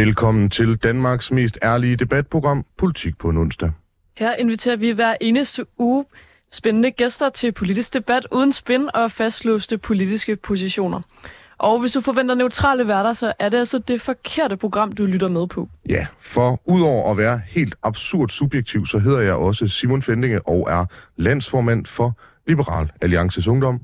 Velkommen til Danmarks mest ærlige debatprogram, Politik på en onsdag. Her inviterer vi hver eneste uge spændende gæster til politisk debat uden spin og fastlåste politiske positioner. Og hvis du forventer neutrale værter, så er det altså det forkerte program, du lytter med på. Ja, for udover at være helt absurd subjektiv, så hedder jeg også Simon Fendinge og er landsformand for Liberal Alliances Ungdom.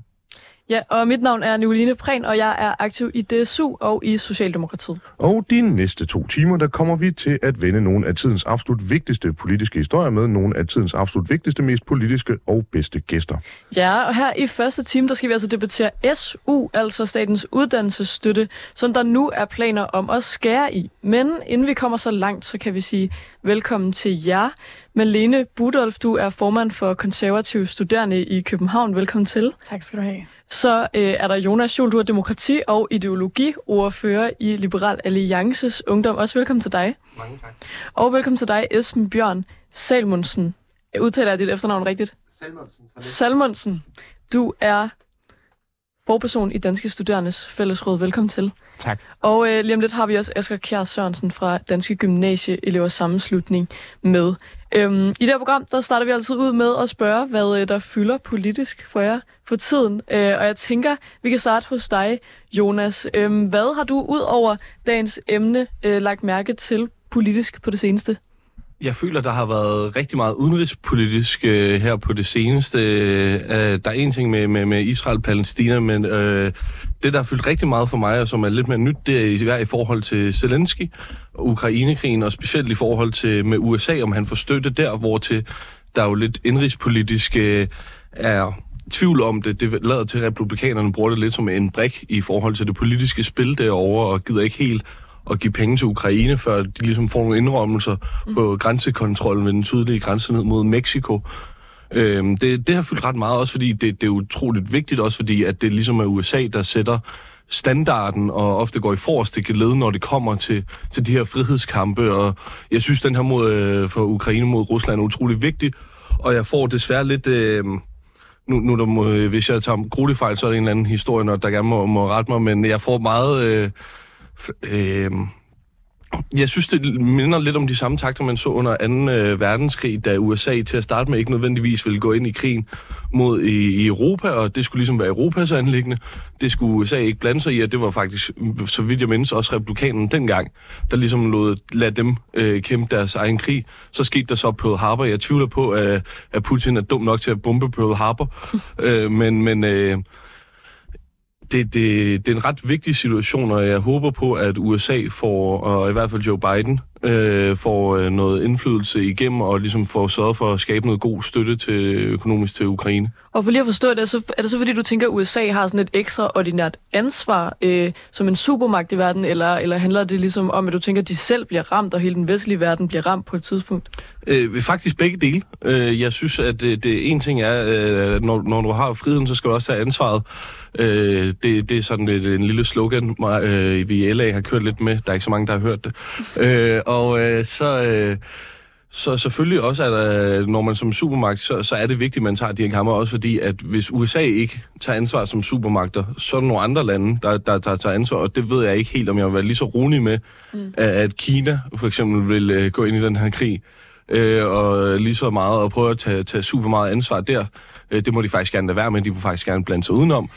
Ja, og mit navn er Nicoline Prehn, og jeg er aktiv i DSU og i Socialdemokratiet. Og de næste to timer, der kommer vi til at vende nogle af tidens absolut vigtigste politiske historier med nogle af tidens absolut vigtigste, mest politiske og bedste gæster. Ja, og her i første time, der skal vi altså debattere SU, altså Statens Uddannelsesstøtte, som der nu er planer om at skære i. Men inden vi kommer så langt, så kan vi sige velkommen til jer. Malene Budolf, du er formand for konservative studerende i København. Velkommen til. Tak skal du have. Så øh, er der Jonas Juhl, du er demokrati- og ideologiordfører i Liberal Alliances Ungdom. Også velkommen til dig. Mange tak. Og velkommen til dig, Esben Bjørn Salmonsen. Jeg udtaler jeg dit efternavn rigtigt? Salmonsen. Salmonsen. Du er forperson i Danske Studerendes Fællesråd. Velkommen til. Tak. Og øh, lige om lidt har vi også Asger Kjær Sørensen fra Danske Gymnasieelevers Sammenslutning med. Øhm, I det her program, der starter vi altid ud med at spørge, hvad øh, der fylder politisk for jer for tiden. Øh, og jeg tænker, vi kan starte hos dig, Jonas. Øhm, hvad har du ud over dagens emne øh, lagt mærke til politisk på det seneste? Jeg føler, der har været rigtig meget udenrigspolitisk øh, her på det seneste. Øh, der er en ting med, med, med Israel-Palæstina, men øh, det, der har fyldt rigtig meget for mig, og som er lidt mere nyt, det er i, i forhold til Zelensky og Ukrainekrigen, og specielt i forhold til med USA, om han får støtte der, hvor til der er jo lidt indrigspolitisk øh, er tvivl om det. Det lader til, at republikanerne bruger det lidt som en brik i forhold til det politiske spil derovre, og gider ikke helt at give penge til Ukraine, før de ligesom får nogle indrømmelser mm. på grænsekontrollen ved den tydelige grænse ned mod Mexico. Øhm, det, det har fyldt ret meget også, fordi det, det er utroligt vigtigt, også fordi at det ligesom er USA, der sætter standarden og ofte går i forreste led, når det kommer til, til de her frihedskampe. Og jeg synes, den her mod, øh, for Ukraine mod Rusland er utrolig vigtig, og jeg får desværre lidt... Øh, nu, nu der må, hvis jeg tager grueligt fejl, så er det en eller anden historie, når der gerne må, må rette mig, men jeg får meget... Øh, Øh, jeg synes, det minder lidt om de samme takter, man så under 2. Øh, verdenskrig, da USA til at starte med ikke nødvendigvis ville gå ind i krigen mod i, i Europa, og det skulle ligesom være Europas anlæggende. Det skulle USA ikke blande sig i, og det var faktisk, så vidt jeg mindes, også republikanen dengang, der ligesom lod, lade dem øh, kæmpe deres egen krig. Så skete der så Pearl Harbor. Jeg tvivler på, at, at Putin er dum nok til at bombe Pearl Harbor, øh, men... men øh, det, det, det er en ret vigtig situation, og jeg håber på, at USA får, og i hvert fald Joe Biden, øh, får øh, noget indflydelse igennem, og ligesom får sørget for at skabe noget god støtte til økonomisk til Ukraine. Og for lige at forstå det, så er det så fordi, du tænker, at USA har sådan et ekstraordinært ansvar øh, som en supermagt i verden, eller, eller handler det ligesom om, at du tænker, at de selv bliver ramt, og hele den vestlige verden bliver ramt på et tidspunkt? Øh, faktisk begge dele. Øh, jeg synes, at det, det en ting er, øh, når, når du har friheden, så skal du også tage ansvaret. Øh, det, det er sådan et, en lille slogan, øh, vi i LA har kørt lidt med. Der er ikke så mange, der har hørt det. Øh, og øh, så... Øh, så selvfølgelig også, at når man som supermagt, så, så er det vigtigt, at man tager de her kammer, også fordi, at hvis USA ikke tager ansvar som supermagter, så er der nogle andre lande, der, der, der tager ansvar, og det ved jeg ikke helt, om jeg vil være lige så rolig med, mm. at Kina for eksempel vil uh, gå ind i den her krig, uh, og lige så meget at prøve at tage, tage super meget ansvar der. Uh, det må de faktisk gerne lade være med, de må faktisk gerne blande sig udenom.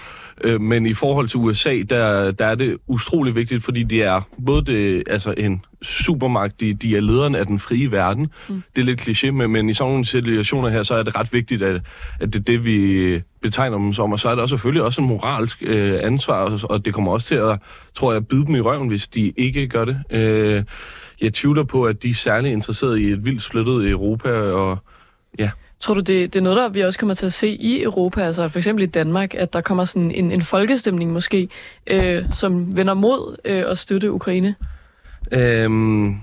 Øh, men i forhold til USA, der, der er det utrolig vigtigt, fordi de er både det, altså en supermagt, de, de er lederen af den frie verden. Mm. Det er lidt kliché, men, men i sådan nogle situationer her, så er det ret vigtigt, at, at det er det, vi betegner dem som. Og så er der også selvfølgelig også en moralsk øh, ansvar, og det kommer også til at, tror jeg, bide dem i røven, hvis de ikke gør det. Øh, jeg tvivler på, at de er særlig interesserede i et vildt splittet Europa, og ja... Tror du, det, det er noget, der vi også kommer til at se i Europa, altså for eksempel i Danmark, at der kommer sådan en, en folkestemning måske, øh, som vender mod øh, at støtte Ukraine? Øhm,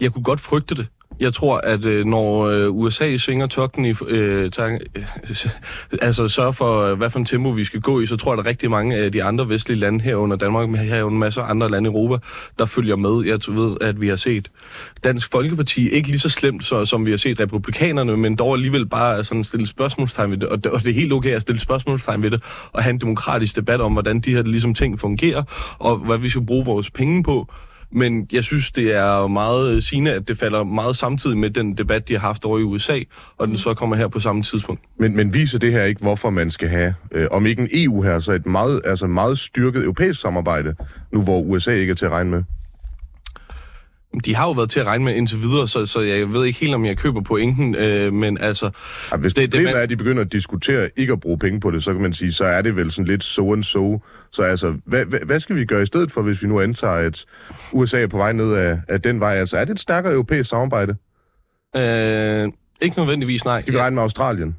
jeg kunne godt frygte det, jeg tror, at øh, når øh, USA svinger tokken i, øh, tak, øh, altså sørger for, øh, hvad for en tempo vi skal gå i, så tror jeg, at der er rigtig mange af de andre vestlige lande herunder Danmark, men herunder en masse andre lande i Europa, der følger med. Jeg ved, at vi har set Dansk Folkeparti ikke lige så slemt, så, som vi har set republikanerne, men dog alligevel bare sådan stille spørgsmålstegn ved det, og det, og det er helt okay at stille spørgsmålstegn ved det, og have en demokratisk debat om, hvordan de her ligesom, ting fungerer, og hvad vi skal bruge vores penge på. Men jeg synes, det er meget sigende, at det falder meget samtidig med den debat, de har haft over i USA, og den så kommer her på samme tidspunkt. Men, men viser det her ikke, hvorfor man skal have, øh, om ikke en EU her, så et meget, altså meget styrket europæisk samarbejde, nu hvor USA ikke er til at regne med? De har jo været til at regne med indtil videre, så, så jeg ved ikke helt, om jeg køber pointen, øh, men altså... Ja, hvis det, det, det er, at de begynder at diskutere ikke at bruge penge på det, så kan man sige, så er det vel sådan lidt so and so. Så altså, hvad, hvad, hvad skal vi gøre i stedet for, hvis vi nu antager, at USA er på vej ned af, af den vej? Altså, er det et stærkere europæisk samarbejde? Øh, ikke nødvendigvis, nej. Skal vi regne med Australien?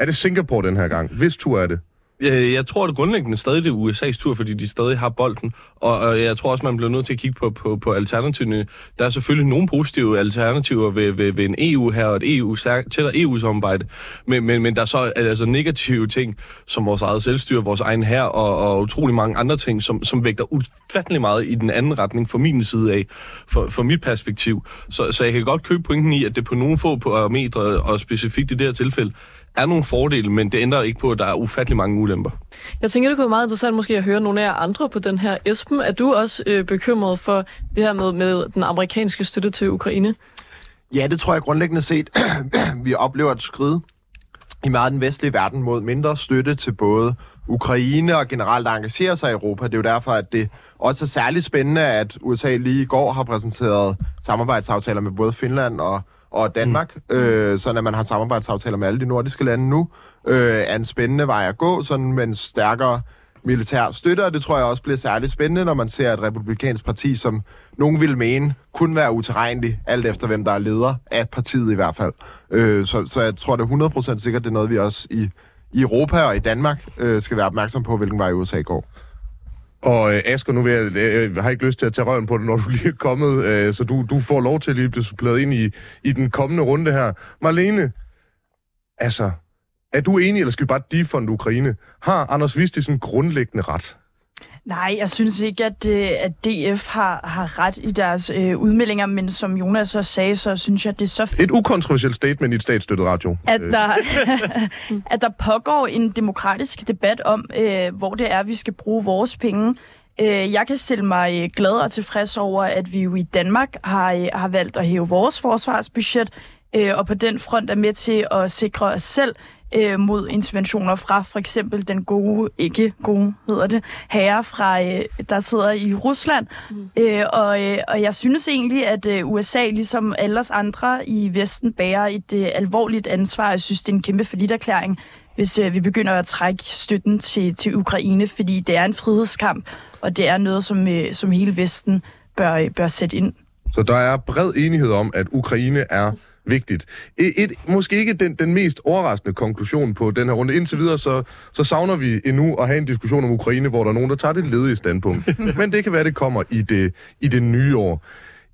er det Singapore den her gang? Hvis tur er det? Øh, jeg tror, at grundlæggende stadig det er USA's tur, fordi de stadig har bolden. Og, og jeg tror også, man bliver nødt til at kigge på, på, på alternativerne. Der er selvfølgelig nogle positive alternativer ved, ved, ved en EU her og et EU, tættere EU-samarbejde. Men, men, men der er så altså negative ting, som vores eget selvstyre, vores egen her og, og utrolig mange andre ting, som, som vægter ufattelig meget i den anden retning fra min side af, for, for mit perspektiv. Så, så jeg kan godt købe pointen i, at det på nogle få parametre, og specifikt i det her tilfælde, er nogle fordele, men det ændrer ikke på, at der er ufattelig mange ulemper. Jeg tænker, det kunne være meget interessant måske at høre nogle af jer andre på den her. Esben, er du også øh, bekymret for det her med, med den amerikanske støtte til Ukraine? Ja, det tror jeg grundlæggende set. vi oplever et skridt i meget den vestlige verden mod mindre støtte til både Ukraine og generelt engagere sig i Europa. Det er jo derfor, at det også er særligt spændende, at USA lige i går har præsenteret samarbejdsaftaler med både Finland og og Danmark, mm. øh, sådan at man har samarbejdsaftaler med alle de nordiske lande nu, øh, er en spændende vej at gå, sådan med en stærkere militær støtte, og det tror jeg også bliver særligt spændende, når man ser et republikansk parti, som nogen vil mene kun være uterrenelig, alt efter hvem der er leder af partiet i hvert fald. Øh, så, så jeg tror, det er 100% sikkert, det er noget, vi også i, i Europa og i Danmark øh, skal være opmærksom på, hvilken vej USA går. Og øh, Asger, nu vil jeg, øh, har ikke lyst til at tage røven på det, når du lige er kommet, øh, så du, du får lov til at lige blive suppleret ind i, i den kommende runde her. Marlene, altså, er du enig, eller skal vi bare defunde Ukraine? Har Anders Vistisen grundlæggende ret? Nej, jeg synes ikke, at, øh, at DF har, har ret i deres øh, udmeldinger, men som Jonas også sagde, så synes jeg, at det er så fint. Et ukontroversielt statement i et statsstøttet radio. At der, at der pågår en demokratisk debat om, øh, hvor det er, vi skal bruge vores penge. Øh, jeg kan stille mig øh, glad og tilfreds over, at vi jo i Danmark har, øh, har valgt at hæve vores forsvarsbudget, øh, og på den front er med til at sikre os selv øh, mod interventioner fra for eksempel den gode, ikke gode hedder det, herre, fra, øh, der sidder i Rusland. Mm. Øh, og, øh, og jeg synes egentlig, at øh, USA, ligesom alle os andre i Vesten, bærer et øh, alvorligt ansvar. Jeg synes, det er en kæmpe forlitterklæring, hvis øh, vi begynder at trække støtten til, til Ukraine, fordi det er en frihedskamp, og det er noget, som, øh, som hele Vesten bør, øh, bør sætte ind. Så der er bred enighed om, at Ukraine er vigtigt. Et, et, måske ikke den, den mest overraskende konklusion på den her runde. Indtil videre, så, så savner vi endnu at have en diskussion om Ukraine, hvor der er nogen, der tager det ledige standpunkt. Men det kan være, det kommer i det, i det nye år.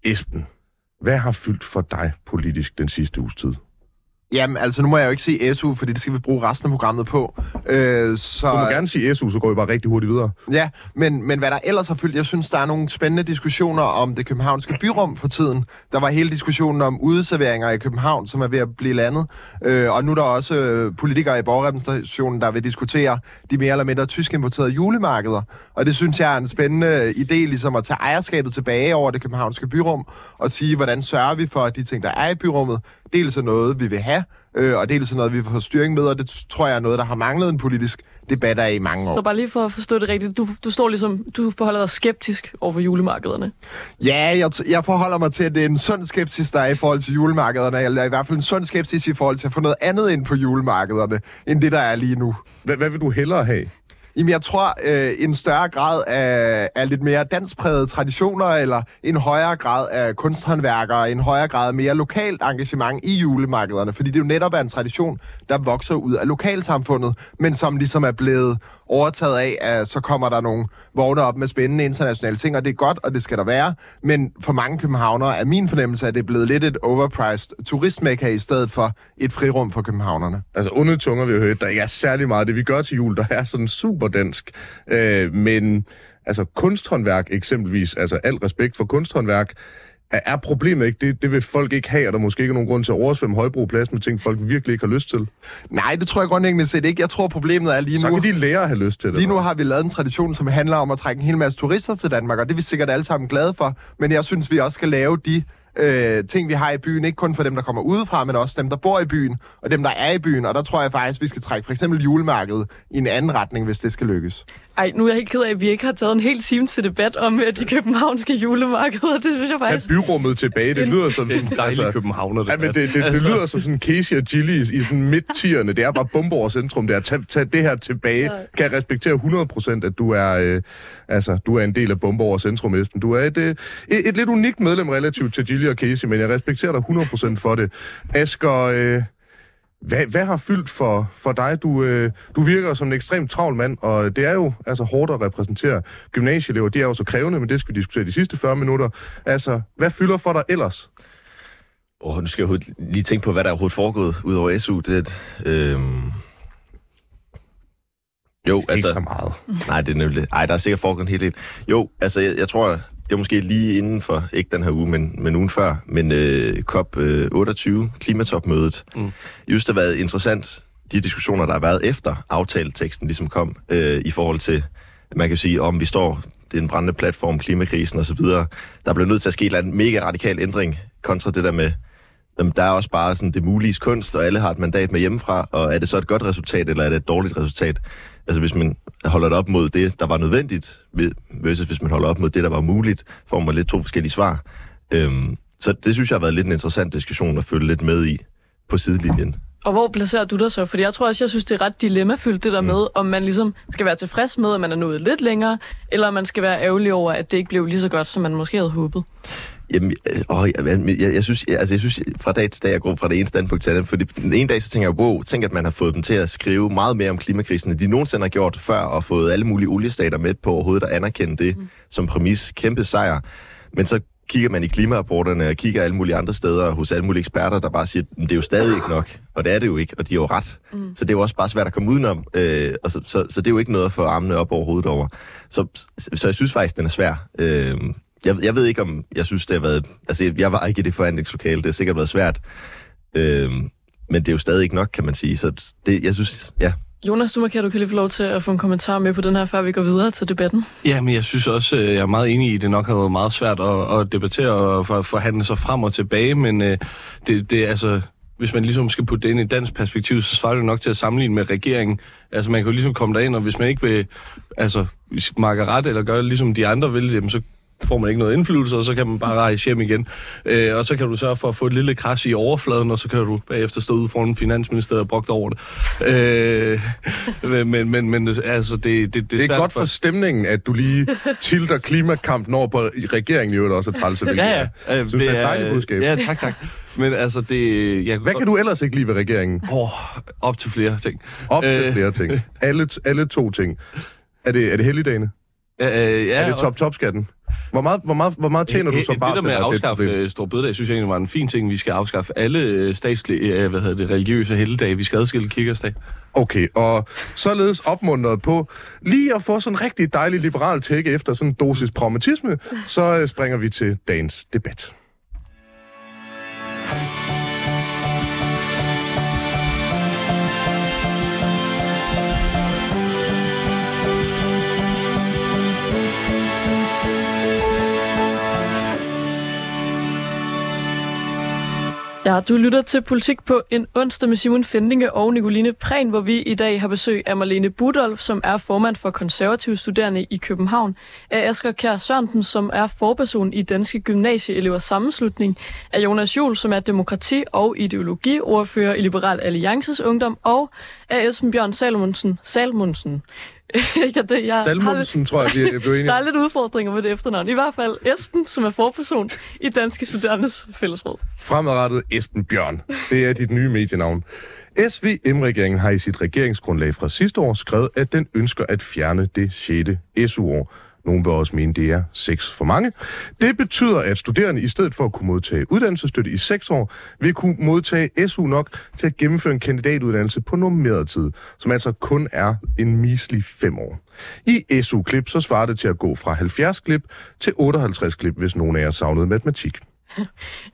Esben, hvad har fyldt for dig politisk den sidste uges tid? Jamen, altså, nu må jeg jo ikke sige SU, fordi det skal vi bruge resten af programmet på. Øh, så... Du må gerne sige SU, så går vi bare rigtig hurtigt videre. Ja, men, men hvad der ellers har fyldt, jeg synes, der er nogle spændende diskussioner om det københavnske byrum for tiden. Der var hele diskussionen om udeserveringer i København, som er ved at blive landet. Øh, og nu er der også øh, politikere i borgerrepræsentationen, der vil diskutere de mere eller mindre tysk importerede julemarkeder. Og det synes jeg er en spændende idé, ligesom at tage ejerskabet tilbage over det københavnske byrum, og sige, hvordan sørger vi for, at de ting, der er i byrummet, dels er noget, vi vil have, øh, og dels er noget, vi får styring med, og det tror jeg er noget, der har manglet en politisk debat af i mange år. Så bare lige for at forstå det rigtigt, du, du står ligesom, du forholder dig skeptisk over for julemarkederne. Ja, jeg, jeg forholder mig til, at det er en sund skepsis, der er i forhold til julemarkederne, eller i hvert fald en sund skepsis i forhold til at få noget andet ind på julemarkederne, end det, der er lige nu. Hvad, hvad vil du hellere have? Jamen, jeg tror, øh, en større grad af, af lidt mere danspræget traditioner, eller en højere grad af kunsthåndværkere, en højere grad af mere lokalt engagement i julemarkederne, fordi det jo netop er en tradition, der vokser ud af lokalsamfundet, men som ligesom er blevet overtaget af, at så kommer der nogle vogne op med spændende internationale ting, og det er godt, og det skal der være. Men for mange københavnere er min fornemmelse, at det er blevet lidt et overpriced turistmekka i stedet for et frirum for københavnerne. Altså, onde tunger, vi har hørt, der ikke er særlig meget. Det, vi gør til jul, der er sådan super dansk. Øh, men altså, kunsthåndværk eksempelvis, altså al respekt for kunsthåndværk, er, er problemet ikke, det, det vil folk ikke have, og der er måske ikke nogen grund til at oversvømme Højbroplads med ting, folk virkelig ikke har lyst til. Nej, det tror jeg grundlæggende set ikke. Jeg tror, problemet er lige Så nu... kan de lære at have lyst til det. Lige nu har vi lavet en tradition, som handler om at trække en hel masse turister til Danmark, og det er vi sikkert alle sammen glade for. Men jeg synes, vi også skal lave de øh, ting, vi har i byen. Ikke kun for dem, der kommer udefra, men også dem, der bor i byen, og dem, der er i byen. Og der tror jeg faktisk, vi skal trække for eksempel julemarkedet i en anden retning, hvis det skal lykkes. Ej, nu er jeg helt ked af, at vi ikke har taget en hel time til debat om øh, de københavnske julemarkeder. Det synes jeg Tag faktisk... byrummet tilbage, det lyder som... Er en dejlig altså, københavner, det Ja, men det, det, det lyder som sådan Casey og Gilly i, i sådan midt-tierne. Det er bare bombe over centrum. Det er, tag, tag det her tilbage. Ja. Kan jeg respektere 100% at du er, øh, altså, du er en del af bombe over centrum, Esben. Du er et, øh, et, et lidt unikt medlem relativt til Gilly og Casey, men jeg respekterer dig 100% for det. Asger, øh, hvad, hvad har fyldt for, for dig? Du, øh, du virker som en ekstremt travl mand, og det er jo altså hårdt at repræsentere gymnasieelever. De er jo så krævende, men det skal vi diskutere de sidste 40 minutter. Altså, hvad fylder for dig ellers? Oh, nu skal jeg lige tænke på, hvad der er overhovedet foregået ud over SU. Det, er et, øhm... Jo, Ikke altså... så meget. Nej, det er nemlig... Ej, der er sikkert foregået en hel del. Jo, altså, jeg, jeg tror, det er måske lige inden for, ikke den her uge, men, men ugen før, men øh, COP28, klimatopmødet. Mm. Det har været interessant, de diskussioner, der har været efter aftaleteksten ligesom kom, øh, i forhold til, man kan sige, om vi står, det er en brændende platform, klimakrisen osv. Der blev nødt til at ske en mega radikal ændring, kontra det der med, jamen, der er også bare sådan det mulige kunst, og alle har et mandat med hjemmefra, og er det så et godt resultat, eller er det et dårligt resultat? Altså hvis man holder det op mod det, der var nødvendigt, versus hvis man holder op mod det, der var muligt, får man lidt to forskellige svar. Øhm, så det synes jeg har været lidt en interessant diskussion at følge lidt med i på sidelinjen. Og hvor placerer du dig så? Fordi jeg tror også, jeg synes, det er ret dilemmafyldt, det der med, om man ligesom skal være tilfreds med, at man er nået lidt længere, eller om man skal være ærgerlig over, at det ikke blev lige så godt, som man måske havde håbet. Jamen, øh, jeg, jeg, jeg, synes, jeg, altså, jeg synes, fra dag til dag, jeg går fra det ene standpunkt til det andet, fordi den ene dag, så tænker jeg, wow, tænk, at man har fået dem til at skrive meget mere om klimakrisen, end de nogensinde har gjort før, og fået alle mulige oliestater med på overhovedet at anerkende det mm. som præmis. Kæmpe sejr. Men så kigger man i klimarapporterne og kigger alle mulige andre steder hos alle mulige eksperter, der bare siger, at det er jo stadig ikke nok, og det er det jo ikke, og de har jo ret. Mm. Så det er jo også bare svært at komme udenom, øh, og så, så, så det er jo ikke noget at få armene op over hovedet over. Så, så jeg synes faktisk, den er svær. Øh, jeg, jeg ved ikke, om jeg synes, det har været... Altså, jeg var ikke i det forhandlingslokale. Det har sikkert været svært. Øhm, men det er jo stadig ikke nok, kan man sige. Så det, jeg synes, ja. Jonas, du markerer, du kan lige få lov til at få en kommentar med på den her, før vi går videre til debatten. Ja, men jeg synes også, øh, jeg er meget enig i, at det nok har været meget svært at, at debattere og for, forhandle sig frem og tilbage, men øh, det, det er altså, hvis man ligesom skal putte det ind i dansk perspektiv, så svarer det nok til at sammenligne med regeringen. Altså man kan jo ligesom komme derind, og hvis man ikke vil altså, makke ret eller gøre ligesom de andre vil, jamen, så får man ikke noget indflydelse, og så kan man bare rejse hjem igen. Øh, og så kan du sørge for at få et lille kras i overfladen, og så kan du bagefter stå ude foran finansministeriet og brokke over det. Øh, men, men, men altså, det, det, det, Det er svært godt for stemningen, at du lige tilter klimakampen over på regeringen, øvrigt også er træls. Ja, ja. Øh, Synes, det er et dejligt budskab. Ja, tak, tak. Men altså, det... Jeg, Hvad kan du ellers ikke lide ved regeringen? Oh, op til flere ting. Op til Øh. flere ting. Alle, alle to ting. Er det, er det helligdagene? Øh, øh, ja, Er det top-top-skatten? Hvor meget, hvor meget, hvor meget tjener du så bare Det der med at afskaffe øh, Stor Bededag, synes jeg egentlig var en fin ting. Vi skal afskaffe alle øh, statslige, øh, hvad hedder det, religiøse helligdage. Vi skal adskille kikkersdag. Okay, og således opmuntret på lige at få sådan en rigtig dejlig liberal tække efter sådan en dosis pragmatisme, så springer vi til dagens debat. Ja, du lytter til Politik på en onsdag med Simon Fendinge og Nicoline Prehn, hvor vi i dag har besøg af Marlene Budolf, som er formand for konservative studerende i København, af Asger Kjær Sørensen, som er forperson i Danske Gymnasieelevers Sammenslutning, af Jonas Juhl, som er demokrati- og ideologiordfører i Liberal Alliances Ungdom, og af Esben Bjørn Salmonsen. Salmonsen. ja, det, jeg har Salmonsen, tror jeg, vi er blevet enige Der er lidt udfordringer med det efternavn. I hvert fald Esben, som er forperson i Danske Studerendes Fællesråd. Fremadrettet Esben Bjørn. Det er dit nye medienavn. SVM-regeringen har i sit regeringsgrundlag fra sidste år skrevet, at den ønsker at fjerne det 6. SU-år. Nogle vil også mene, det er 6 for mange. Det betyder, at studerende i stedet for at kunne modtage uddannelsesstøtte i 6 år, vil kunne modtage SU nok til at gennemføre en kandidatuddannelse på normeret tid, som altså kun er en mislig 5 år. I SU-klip så svarer det til at gå fra 70 klip til 58 klip, hvis nogen af jer savnede matematik.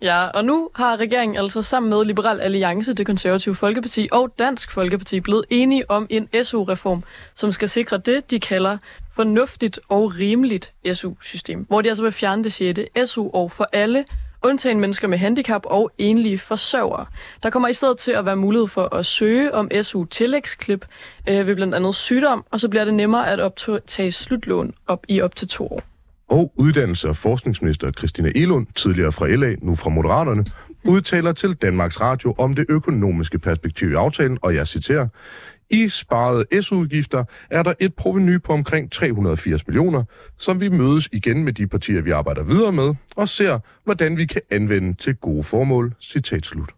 Ja, og nu har regeringen altså sammen med Liberal Alliance, det konservative Folkeparti og Dansk Folkeparti blevet enige om en SU-reform, som skal sikre det, de kalder fornuftigt og rimeligt SU-system, hvor de altså vil fjerne det 6. SU-år for alle, undtagen mennesker med handicap og enlige forsørgere. Der kommer i stedet til at være mulighed for at søge om SU-tillægsklip øh, ved blandt andet sygdom, og så bliver det nemmere at optage slutlån op i op til to år. Og uddannelse- og forskningsminister Christina Elund, tidligere fra LA, nu fra Moderaterne, udtaler til Danmarks Radio om det økonomiske perspektiv i aftalen, og jeg citerer, i sparede S-udgifter er der et proveny på omkring 380 millioner, som vi mødes igen med de partier, vi arbejder videre med, og ser, hvordan vi kan anvende til gode formål. Citat slut.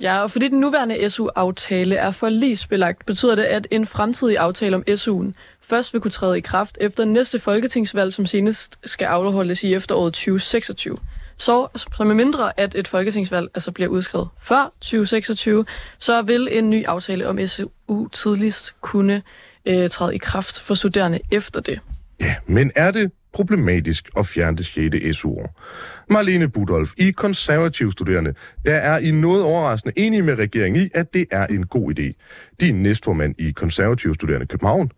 Ja, og fordi den nuværende SU-aftale er forligsbelagt, betyder det, at en fremtidig aftale om SU'en først vil kunne træde i kraft efter næste folketingsvalg, som senest skal afholdes i efteråret 2026. Så, så med mindre at et folketingsvalg altså bliver udskrevet før 2026, så vil en ny aftale om SU tidligst kunne øh, træde i kraft for studerende efter det. Ja, men er det problematisk at fjerne det 6. SU-år? Marlene Budolf, I konservative studerende, der er I noget overraskende enige med regeringen i, at det er en god idé. Din næstformand i konservative studerende København,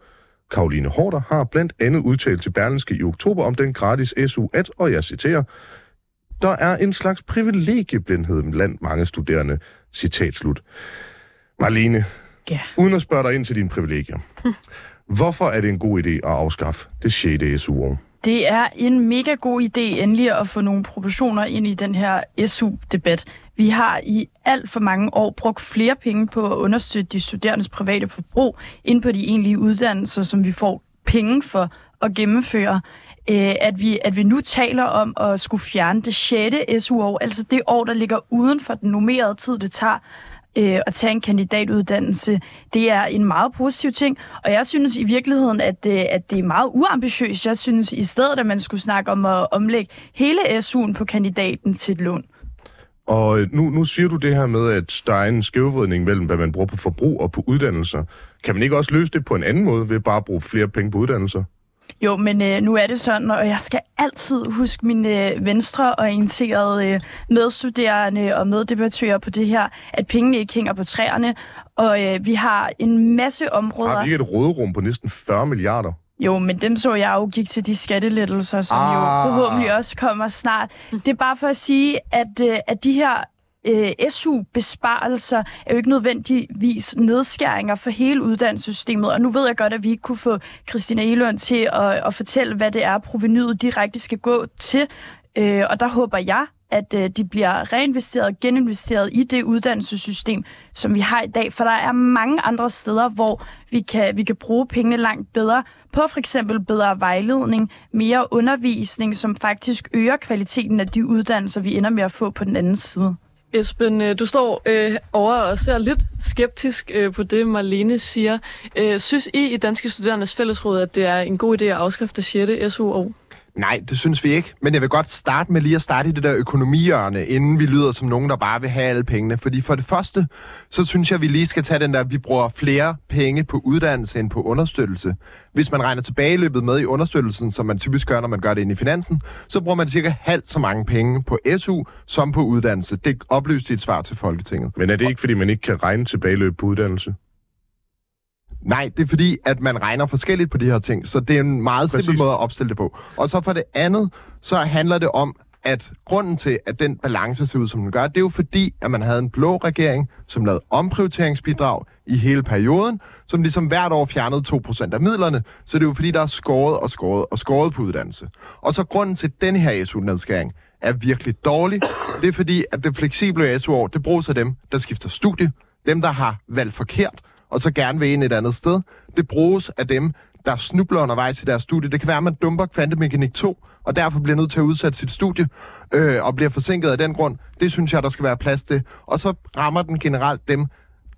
Karoline Hårder, har blandt andet udtalt til Berlinske i oktober om den gratis SU, at, og jeg citerer, der er en slags privilegieblindhed blandt mange studerende. Citat slut. Marlene, Ja. uden at spørge dig ind til dine privilegier. Hvorfor er det en god idé at afskaffe det 6. SU-år? Det er en mega god idé endelig at få nogle proportioner ind i den her SU-debat. Vi har i alt for mange år brugt flere penge på at understøtte de studerendes private forbrug ind på de egentlige uddannelser, som vi får penge for at gennemføre. Øh, at, vi, at vi nu taler om at skulle fjerne det 6. SU-år, altså det år, der ligger uden for den normerede tid, det tager øh, at tage en kandidatuddannelse, det er en meget positiv ting. Og jeg synes i virkeligheden, at, øh, at det er meget uambitiøst. Jeg synes i stedet, at man skulle snakke om at omlægge hele SU'en på kandidaten til et lån. Og øh, nu, nu siger du det her med, at der er en skævvridning mellem, hvad man bruger på forbrug og på uddannelser. Kan man ikke også løse det på en anden måde ved bare at bruge flere penge på uddannelser? Jo, men øh, nu er det sådan, og jeg skal altid huske mine øh, venstreorienterede øh, medstuderende og meddebattører på det her, at pengene ikke hænger på træerne. Og øh, vi har en masse områder... Har vi ikke et råderum på næsten 40 milliarder? Jo, men dem så jeg jo gik til de skattelettelser, som ah. Jo forhåbentlig også kommer snart. Det er bare for at sige, at, øh, at de her øh, SU-besparelser er jo ikke nødvendigvis nedskæringer for hele uddannelsessystemet. Og nu ved jeg godt, at vi ikke kunne få Christina Elund til at, at fortælle, hvad det er, provenyet direkte skal gå til. Øh, og der håber jeg, at øh, de bliver reinvesteret og geninvesteret i det uddannelsessystem, som vi har i dag. For der er mange andre steder, hvor vi kan, vi kan bruge pengene langt bedre på for eksempel bedre vejledning, mere undervisning, som faktisk øger kvaliteten af de uddannelser, vi ender med at få på den anden side. Esben, øh, du står øh, over og ser lidt skeptisk øh, på det, Marlene siger. Øh, synes I i Danske Studerendes Fællesråd, at det er en god idé at afskaffe det 6. SU-år? Nej, det synes vi ikke. Men jeg vil godt starte med lige at starte i det der økonomihjørne, inden vi lyder som nogen, der bare vil have alle pengene. Fordi for det første, så synes jeg, at vi lige skal tage den der, vi bruger flere penge på uddannelse end på understøttelse. Hvis man regner tilbageløbet med i understøttelsen, som man typisk gør, når man gør det ind i finansen, så bruger man cirka halvt så mange penge på SU som på uddannelse. Det oplyste i et svar til Folketinget. Men er det ikke, fordi man ikke kan regne tilbageløb på uddannelse? Nej, det er fordi, at man regner forskelligt på de her ting, så det er en meget simpel måde at opstille det på. Og så for det andet, så handler det om, at grunden til, at den balance ser ud, som den gør, det er jo fordi, at man havde en blå regering, som lavede omprioriteringsbidrag i hele perioden, som ligesom hvert år fjernede 2% af midlerne. Så det er jo fordi, der er skåret og skåret og skåret på uddannelse. Og så grunden til den her SU-nedskæring er virkelig dårlig. Det er fordi, at det fleksible SU-år, det bruges af dem, der skifter studie, dem, der har valgt forkert, og så gerne vil ind et andet sted. Det bruges af dem, der snubler undervejs i deres studie. Det kan være, at man dumper kvantemekanik 2, og derfor bliver nødt til at udsætte sit studie, øh, og bliver forsinket af den grund. Det synes jeg, der skal være plads til. Og så rammer den generelt dem,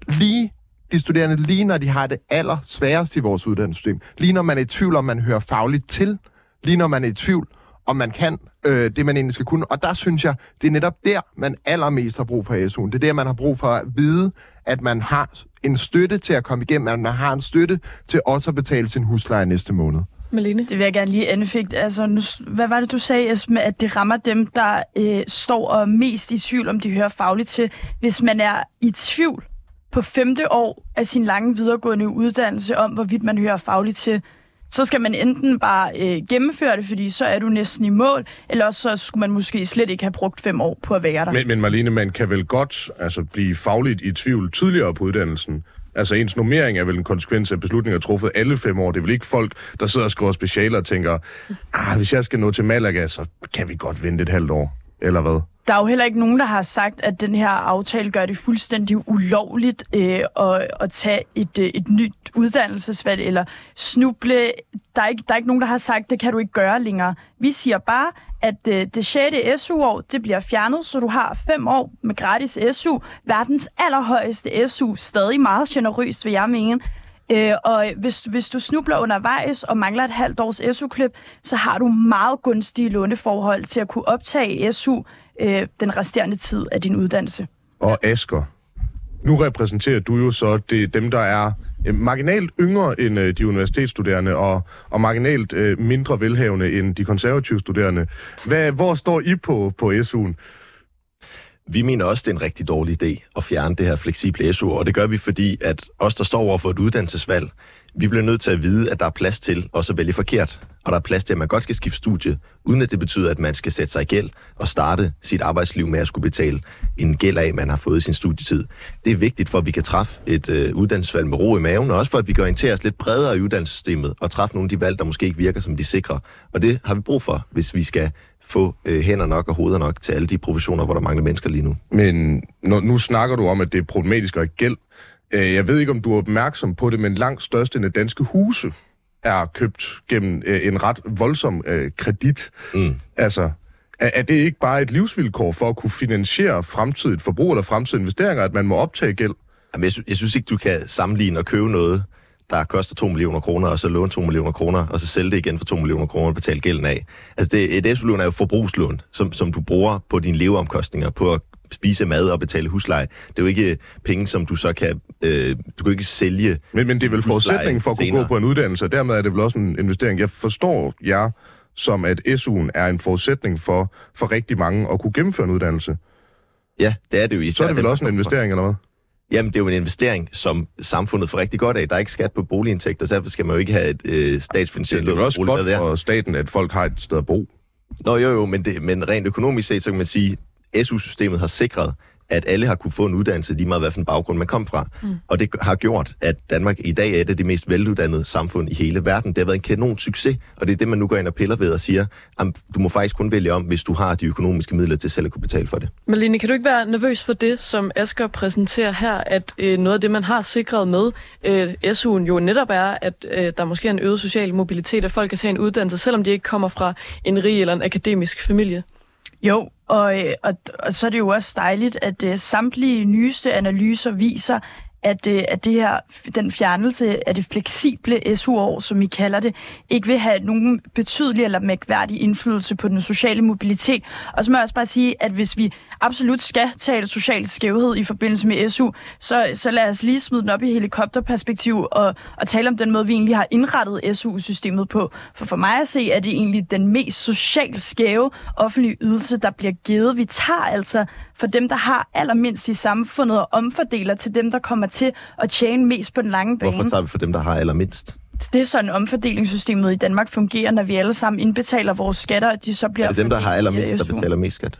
lige de studerende, lige når de har det allersværeste i vores uddannelsessystem, lige når man er i tvivl om, man hører fagligt til, lige når man er i tvivl, om man kan øh, det, man egentlig skal kunne. Og der synes jeg, det er netop der, man allermest har brug for SU'en. Det er der, man har brug for at vide, at man har en støtte til at komme igennem, at man har en støtte til også at betale sin husleje næste måned. Malene? Det vil jeg gerne lige anfægte. Altså, nu, hvad var det, du sagde, Esme, at det rammer dem, der øh, står og mest i tvivl, om de hører fagligt til. Hvis man er i tvivl på femte år af sin lange videregående uddannelse om, hvorvidt man hører fagligt til, så skal man enten bare øh, gennemføre det, fordi så er du næsten i mål, eller også så skulle man måske slet ikke have brugt fem år på at være der. Men, men Marlene, man kan vel godt altså, blive fagligt i tvivl tidligere på uddannelsen. Altså ens normering er vel en konsekvens af beslutninger truffet alle fem år. Det er vel ikke folk, der sidder og skriver specialer og tænker, ah, hvis jeg skal nå til Malaga, så kan vi godt vente et halvt år. Eller hvad? Der er jo heller ikke nogen, der har sagt, at den her aftale gør det fuldstændig ulovligt øh, at, at tage et, øh, et nyt uddannelsesvalg eller snuble. Der er, ikke, der er ikke nogen, der har sagt, det kan du ikke gøre længere. Vi siger bare, at øh, det 6. SU-år det bliver fjernet, så du har fem år med gratis SU. Verdens allerhøjeste SU. Stadig meget generøst, vil jeg mene. Øh, og hvis, hvis du snubler undervejs og mangler et halvt års SU-klip, så har du meget gunstige låneforhold til at kunne optage SU øh, den resterende tid af din uddannelse. Og Asker, nu repræsenterer du jo så det, dem, der er øh, marginalt yngre end øh, de universitetsstuderende, og, og marginalt øh, mindre velhavende end de konservative studerende. Hvad, hvor står I på, på SU'en? Vi mener også, det er en rigtig dårlig idé at fjerne det her fleksible SU, og det gør vi, fordi at os, der står over for et uddannelsesvalg, vi bliver nødt til at vide, at der er plads til også at vælge forkert. Og der er plads til, at man godt skal skifte studie, uden at det betyder, at man skal sætte sig i gæld og starte sit arbejdsliv med at skulle betale en gæld af, man har fået i sin studietid. Det er vigtigt for, at vi kan træffe et øh, uddannelsesvalg med ro i maven, og også for, at vi kan orientere os lidt bredere i uddannelsessystemet og træffe nogle af de valg, der måske ikke virker som de sikre. Og det har vi brug for, hvis vi skal få øh, hænder nok og hoveder nok til alle de professioner, hvor der mangler mennesker lige nu. Men når, nu snakker du om, at det er problematisk at gæld. Øh, Jeg ved ikke, om du er opmærksom på det, men langt største af danske huse er købt gennem øh, en ret voldsom øh, kredit. Mm. Altså, er, er det ikke bare et livsvilkår for at kunne finansiere fremtidigt forbrug eller fremtidige investeringer, at man må optage gæld? Jamen, jeg, sy- jeg synes ikke, du kan sammenligne og købe noget, der koster 2 millioner kroner, og så låne 2 millioner kroner, og så sælge det igen for 2 millioner kroner og betale gælden af. Altså, det, et SU-lån er jo forbrugslån, som, som du bruger på dine leveomkostninger, på at spise mad og betale husleje. Det er jo ikke penge, som du så kan... Øh, du kan ikke sælge Men, men det er vel forudsætningen for at kunne senere. gå på en uddannelse, og dermed er det vel også en investering. Jeg forstår jer som, at SU'en er en forudsætning for, for rigtig mange at kunne gennemføre en uddannelse. Ja, det er det jo. Så især er det vel også en investering, eller hvad? Jamen, det er jo en investering, som samfundet får rigtig godt af. Der er ikke skat på boligindtægter, så derfor skal man jo ikke have et øh, statsfinansieret Det er for også godt for staten, at folk har et sted at bo. Nå jo jo, men, det, men rent økonomisk set, så kan man sige, SU-systemet har sikret, at alle har kunne få en uddannelse lige meget, hvad for en baggrund man kom fra. Mm. Og det har gjort, at Danmark i dag er et af de mest veluddannede samfund i hele verden. Det har været en kanon succes, og det er det, man nu går ind og piller ved og siger, at du må faktisk kun vælge om, hvis du har de økonomiske midler til selv at kunne betale for det. Malene, kan du ikke være nervøs for det, som Asger præsenterer her, at øh, noget af det, man har sikret med øh, SU'en jo netop er, at øh, der måske er en øget social mobilitet, at folk kan tage en uddannelse, selvom de ikke kommer fra en rig eller en akademisk familie? Jo, og, øh, og, og så er det jo også dejligt, at uh, samtlige nyeste analyser viser, at, øh, at det her, den fjernelse af det fleksible SU-år, som I kalder det, ikke vil have nogen betydelig eller mærkværdig indflydelse på den sociale mobilitet. Og så må jeg også bare sige, at hvis vi absolut skal tale social skævhed i forbindelse med SU, så, så lad os lige smide den op i helikopterperspektiv og, og tale om den måde, vi egentlig har indrettet SU-systemet på. For for mig at se, er det egentlig den mest socialt skæve offentlige ydelse, der bliver givet. Vi tager altså for dem, der har allermindst i samfundet og omfordeler til dem, der kommer til at tjene mest på den lange bane. Hvorfor tager vi for dem, der har allermindst? Det er sådan, omfordelingssystemet i Danmark fungerer, når vi alle sammen indbetaler vores skatter, og de så bliver Er det dem, der har allermindst, der betaler mest skat?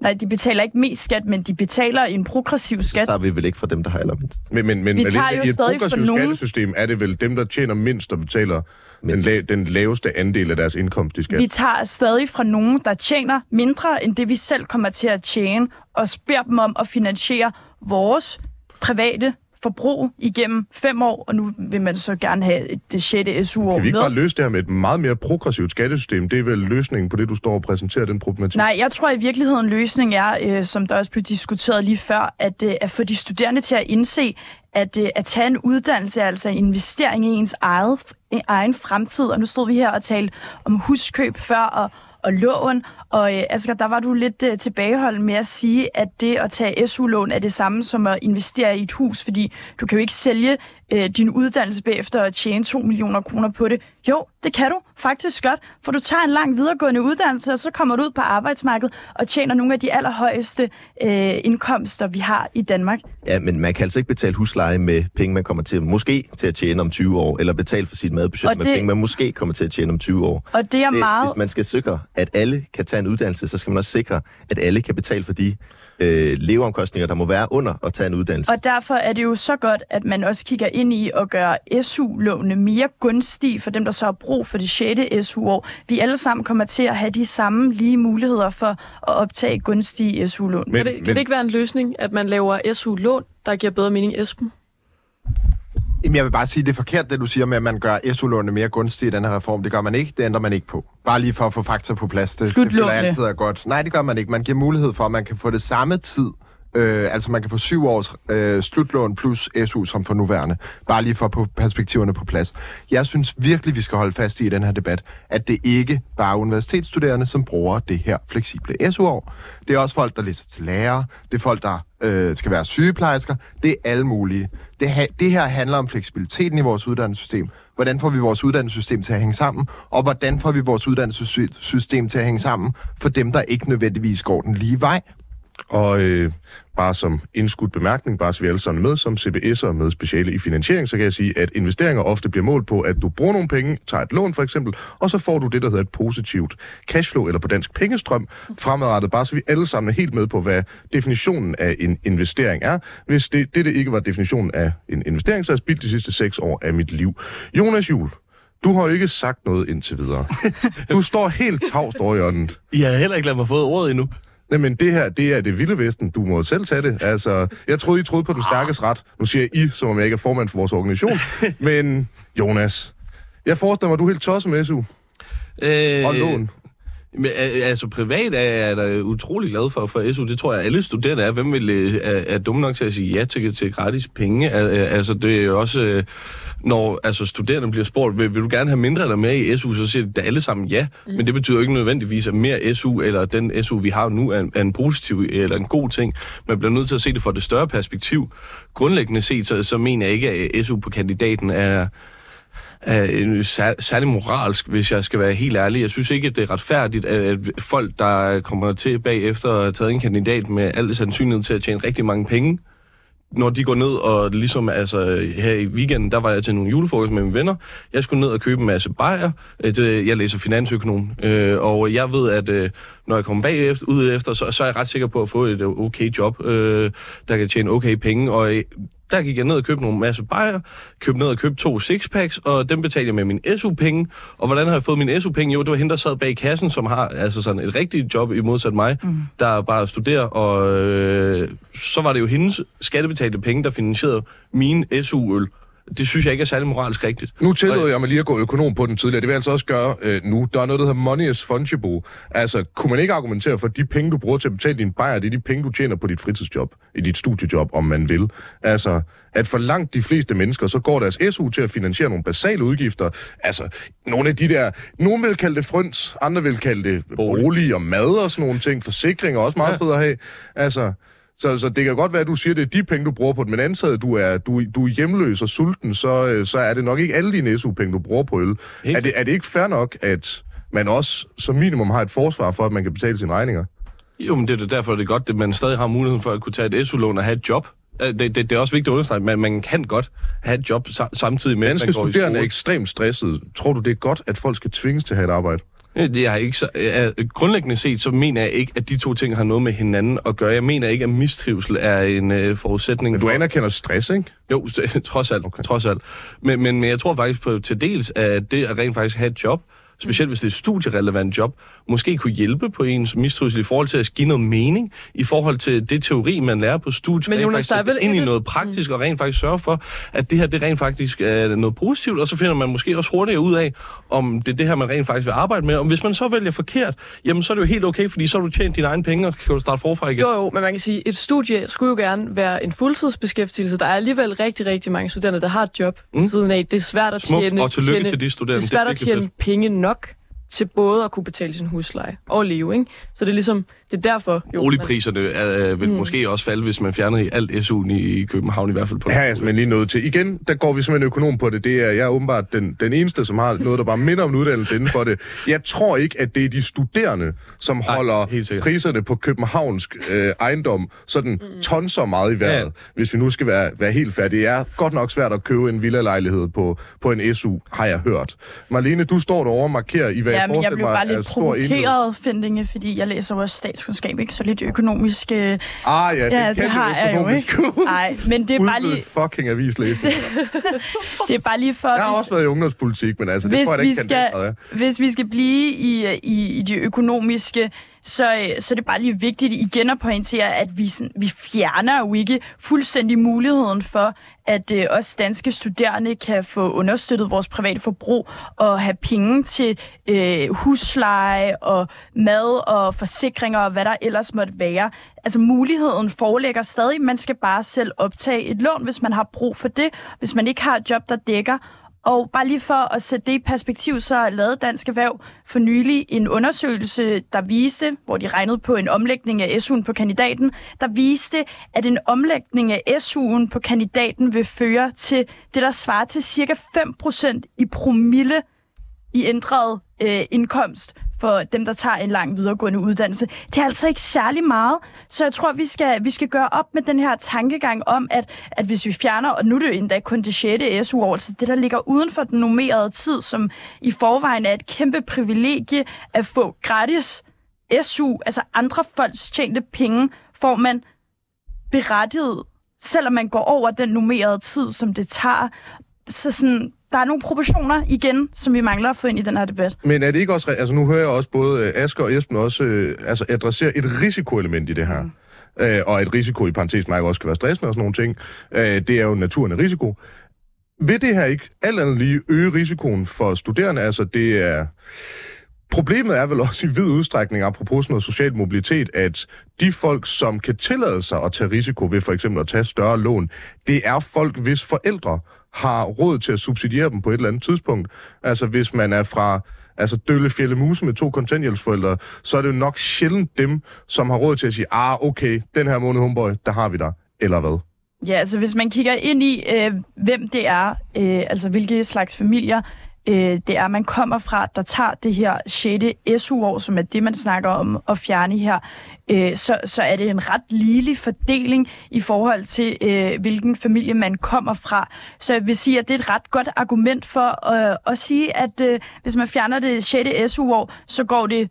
Nej, de betaler ikke mest skat, men de betaler en progressiv Så skat. tager vi vel ikke fra dem, der har allermindst. Men, men, men Vi men tager i jo et stadig fra progressivt nogen- skattesystem er det vel dem, der tjener mindst, der betaler den, la- den laveste andel af deres indkomst i skat. Vi tager stadig fra nogen, der tjener mindre end det, vi selv kommer til at tjene, og beder dem om at finansiere vores private forbrug igennem fem år, og nu vil man så gerne have et- det 6. SU-år Kan vi ikke med. bare løse det her med et meget mere progressivt skattesystem? Det er vel løsningen på det, du står og præsenterer, den problematik? Nej, jeg tror i virkeligheden løsningen er, øh, som der også blev diskuteret lige før, at, øh, at få de studerende til at indse, at, øh, at tage en uddannelse er altså en investering i ens eget, egen fremtid. Og nu stod vi her og talte om huskøb før og, og lån. Og øh, Asger, der var du lidt øh, tilbageholden med at sige, at det at tage SU-lån er det samme som at investere i et hus, fordi du kan jo ikke sælge øh, din uddannelse bagefter og tjene 2 millioner kroner på det. Jo, det kan du faktisk godt, for du tager en lang videregående uddannelse, og så kommer du ud på arbejdsmarkedet og tjener nogle af de allerhøjeste øh, indkomster, vi har i Danmark. Ja, men man kan altså ikke betale husleje med penge, man kommer til måske til at tjene om 20 år, eller betale for sit madbudget Og med det- penge, man måske kommer til at tjene om 20 år. Og det er Det, meget... hvis man skal sikre, at alle kan tage en uddannelse, så skal man også sikre, at alle kan betale for de øh, leveomkostninger, der må være under at tage en uddannelse. Og derfor er det jo så godt, at man også kigger ind i at gøre SU-lånene mere gunstige for dem, der så har brug for det 6. SU-år. Vi alle sammen kommer til at have de samme lige muligheder for at optage gunstige SU-lån. Men, Kan det, kan men, det ikke være en løsning, at man laver SU-lån, der giver bedre mening, Esben? Jamen, jeg vil bare sige, det er forkert, det du siger med, at man gør SU-lånene mere gunstige i den her reform. Det gør man ikke, det ændrer man ikke på. Bare lige for at få fakta på plads. Det, det føler altid er godt. Nej, det gør man ikke. Man giver mulighed for, at man kan få det samme tid. Øh, altså man kan få syv års øh, slutlån plus SU som for nuværende. Bare lige for at få perspektiverne på plads. Jeg synes virkelig, vi skal holde fast i i den her debat, at det ikke bare er universitetsstuderende, som bruger det her fleksible SU-år. Det er også folk, der læser til lærer. Det er folk, der øh, skal være sygeplejersker. Det er alle mulige. Det, ha- det her handler om fleksibiliteten i vores uddannelsessystem. Hvordan får vi vores uddannelsessystem til at hænge sammen? Og hvordan får vi vores uddannelsessystem til at hænge sammen for dem, der ikke nødvendigvis går den lige vej? Og øh, bare som indskudt bemærkning, bare så vi alle sammen med som CBS'er med speciale i finansiering, så kan jeg sige, at investeringer ofte bliver målt på, at du bruger nogle penge, tager et lån for eksempel, og så får du det, der hedder et positivt cashflow, eller på dansk pengestrøm, fremadrettet, bare så vi alle sammen er helt med på, hvad definitionen af en investering er. Hvis det, det, det ikke var definitionen af en investering, så har jeg spildt de sidste seks år af mit liv. Jonas Jul, du har jo ikke sagt noget indtil videre. Du står helt tavst over ånden. I har heller ikke ladet mig få ordet endnu. Jamen, det her, det er det vilde vesten. Du må selv tage det. Altså, jeg troede, I troede på den stærkes ret. Nu siger I, som om jeg ikke er formand for vores organisation. Men, Jonas, jeg forestiller mig, at du er helt tosset med SU Øh, og lån. Men, al- altså privat er jeg da utrolig glad for, for SU. Det tror jeg, alle studerende er. Hvem vil, øh, er, er dumme nok til at sige ja til, til gratis penge? Øh, Altså det er jo også, øh, når altså, studerende bliver spurgt, vil, vil du gerne have mindre eller mere i SU, så siger de alle sammen ja. Mm. Men det betyder jo ikke nødvendigvis, at mere SU eller den SU, vi har nu, er, en- er en positiv eller en god ting. Man bliver nødt til at se det fra det større perspektiv. Grundlæggende set, så, så mener jeg ikke, at SU på kandidaten er er sær, særlig moralsk, hvis jeg skal være helt ærlig. Jeg synes ikke, at det er retfærdigt, at, at folk, der kommer til bagefter at have taget en kandidat med al sandsynlighed til at tjene rigtig mange penge, når de går ned og ligesom, altså her i weekenden, der var jeg til nogle julefrokost med mine venner. Jeg skulle ned og købe en masse bajer. Øh, jeg læser finansøkonom, øh, og jeg ved, at øh, når jeg kommer bagefter, ud efter, så, så er jeg ret sikker på at få et øh, okay job, øh, der kan tjene okay penge. Og øh, der gik jeg ned og købte nogle masse bajer, købte ned og købte to sixpacks, og dem betalte jeg med min SU-penge. Og hvordan har jeg fået min SU-penge? Jo, det var hende, der sad bag kassen, som har altså sådan et rigtigt job i modsat mig, mm. der bare studerer, og øh, så var det jo hendes skattebetalte penge, der finansierede min SU-øl. Det synes jeg ikke er særlig moralsk rigtigt. Nu tillod jeg mig lige at gå økonom på den tidligere. Det vil jeg altså også gøre øh, nu. Der er noget, der hedder money is fungible. Altså, kunne man ikke argumentere for, at de penge, du bruger til at betale din bajer, det er de penge, du tjener på dit fritidsjob, i dit studiejob, om man vil. Altså, at for langt de fleste mennesker, så går deres SU til at finansiere nogle basale udgifter. Altså, nogle af de der... Nogen vil kalde det frøns, andre vil kalde det bolig og mad og sådan nogle ting. Forsikring er også meget ja. fedt at have. Altså, så, så det kan godt være, at du siger, at det er de penge, du bruger på det, men antaget, du er, du, du er hjemløs og sulten, så, øh, så er det nok ikke alle dine SU-penge, du bruger på øl. Er det, er det ikke fair nok, at man også som minimum har et forsvar for, at man kan betale sine regninger? Jo, men det er derfor, det er godt, at man stadig har muligheden for at kunne tage et SU-lån og have et job. Øh, Det, det, det er også vigtigt at understrege, at man, man kan godt have et job sa- samtidig med, at Danske man går i studerende er skole. ekstremt stressede. Tror du, det er godt, at folk skal tvinges til at have et arbejde? Øh, Det er ikke så, øh, grundlæggende set, så mener jeg ikke, at de to ting har noget med hinanden at gøre. Jeg mener ikke, at mistrivsel er en øh, forudsætning Men du for... anerkender stress, ikke? Jo, trods alt. Okay. Trods alt. Men, men, men jeg tror faktisk på til dels, at det at rent faktisk have et job, specielt hvis det er et studierelevant job, måske kunne hjælpe på ens mistrivsel i forhold til at give noget mening, i forhold til det teori, man lærer på studiet, Men Jonas, faktisk der er ind i noget praktisk, og rent faktisk sørge for, at det her det rent faktisk er noget positivt, og så finder man måske også hurtigere ud af, om det er det her, man rent faktisk vil arbejde med. Og hvis man så vælger forkert, jamen så er det jo helt okay, fordi så har du tjent dine egne penge, og kan du starte forfra igen. Jo, jo, men man kan sige, et studie skulle jo gerne være en fuldtidsbeskæftigelse. Der er alligevel rigtig, rigtig mange studerende, der har et job mm. siden af. Det er svært at Smukt, tjene, og tillykke tjene, til de studerende. Det er svært Det er at tjene penge nok til både at kunne betale sin husleje og leve, ikke? Så det er ligesom, det er derfor... Jo, Oliepriserne er, vil mm. måske også falde, hvis man fjernede alt SU'en i København, i hvert fald på Her er jeg simpelthen lige nødt til. Igen, der går vi simpelthen økonom på det. det er, jeg er åbenbart den, den eneste, som har noget, der bare minder om en uddannelse inden for det. Jeg tror ikke, at det er de studerende, som Nej, holder priserne på københavnsk øh, ejendom sådan Mm. tonser meget i vejret, Ja. hvis vi nu skal være, være helt færdige. Det er godt nok svært at købe en villa-lejlighed på, på en SU, har jeg hørt. Marlene, du står derovre og markerer i, hvad Ja, jeg men jeg forestiller blev mig bare er lidt stor enhed. provokeret, Findinge, fordi jeg læser også statskundskab, ikke? Så lidt økonomisk... Øh, Ah ja, det, Ja, kan det har jeg jo, økonomisk. Nej, men det er bare lige, fucking avislæsning. det er bare lige for... Jeg har også været i ungdomspolitik, men altså, det tror jeg ikke, skal, kandidater er. hvis vi skal blive i, i, i det økonomiske, så, så er det bare lige vigtigt igen at pointere, at vi, sådan, vi fjerner jo ikke fuldstændig muligheden for, at øh, os danske studerende kan få understøttet vores private forbrug og have penge til øh, husleje og mad og forsikringer og hvad der ellers måtte være. Altså muligheden foreligger stadig. Man skal bare selv optage et lån, hvis man har brug for det. Hvis man ikke har et job, der dækker. Og bare lige for at sætte det i perspektiv, så lavede Dansk Erhverv for nylig en undersøgelse, der viste, hvor de regnede på en omlægning af SU'en på kandidaten, der viste, at en omlægning af SU'en på kandidaten vil føre til det, der svarer til cirka 5% i promille i ændret øh, indkomst for dem, der tager en lang videregående uddannelse. Det er altså ikke særlig meget, så jeg tror, vi skal, vi skal gøre op med den her tankegang om, at, at hvis vi fjerner, og nu er det jo endda kun det 6. SU-år, så det, der ligger uden for den normerede tid, som i forvejen er et kæmpe privilegie at få gratis SU, altså andre folks tjente penge, får man berettiget, selvom man går over den normerede tid, som det tager. Så sådan, der er nogle proportioner igen, som vi mangler at få ind i den her debat. Men er det ikke også... Altså, nu hører jeg også både øh, Asger og Esben også øh, altså, adressere et risikoelement i det her. Mm. Øh, og et risiko i parentes mærke også kan være stressende og sådan nogle ting. Øh, det er jo naturen af risiko. Vil det her ikke alt andet lige øge risikoen for studerende? Altså, det er... Problemet er vel også i vid udstrækning, apropos noget social mobilitet, at de folk, som kan tillade sig at tage risiko ved for eksempel at tage større lån, det er folk, hvis forældre har råd til at subsidiere dem på et eller andet tidspunkt. Altså hvis man er fra altså Dølle Fjelle Muse med to kontanthjælpsforældre, så er det jo nok sjældent dem, som har råd til at sige, ah, okay, den her måned, homeboy, der har vi dig. Eller hvad? Ja, altså hvis man kigger ind i, øh, hvem det er, øh, altså hvilke slags familier øh, det er, man kommer fra, der tager det her 6. SU-år, som er det, man snakker om at fjerne her, øh, så, så er det en ret ligelig fordeling i forhold til, øh, hvilken familie man kommer fra. Så jeg vil sige, at det er et ret godt argument for øh, at sige, at øh, hvis man fjerner det 6. SU-år, så går det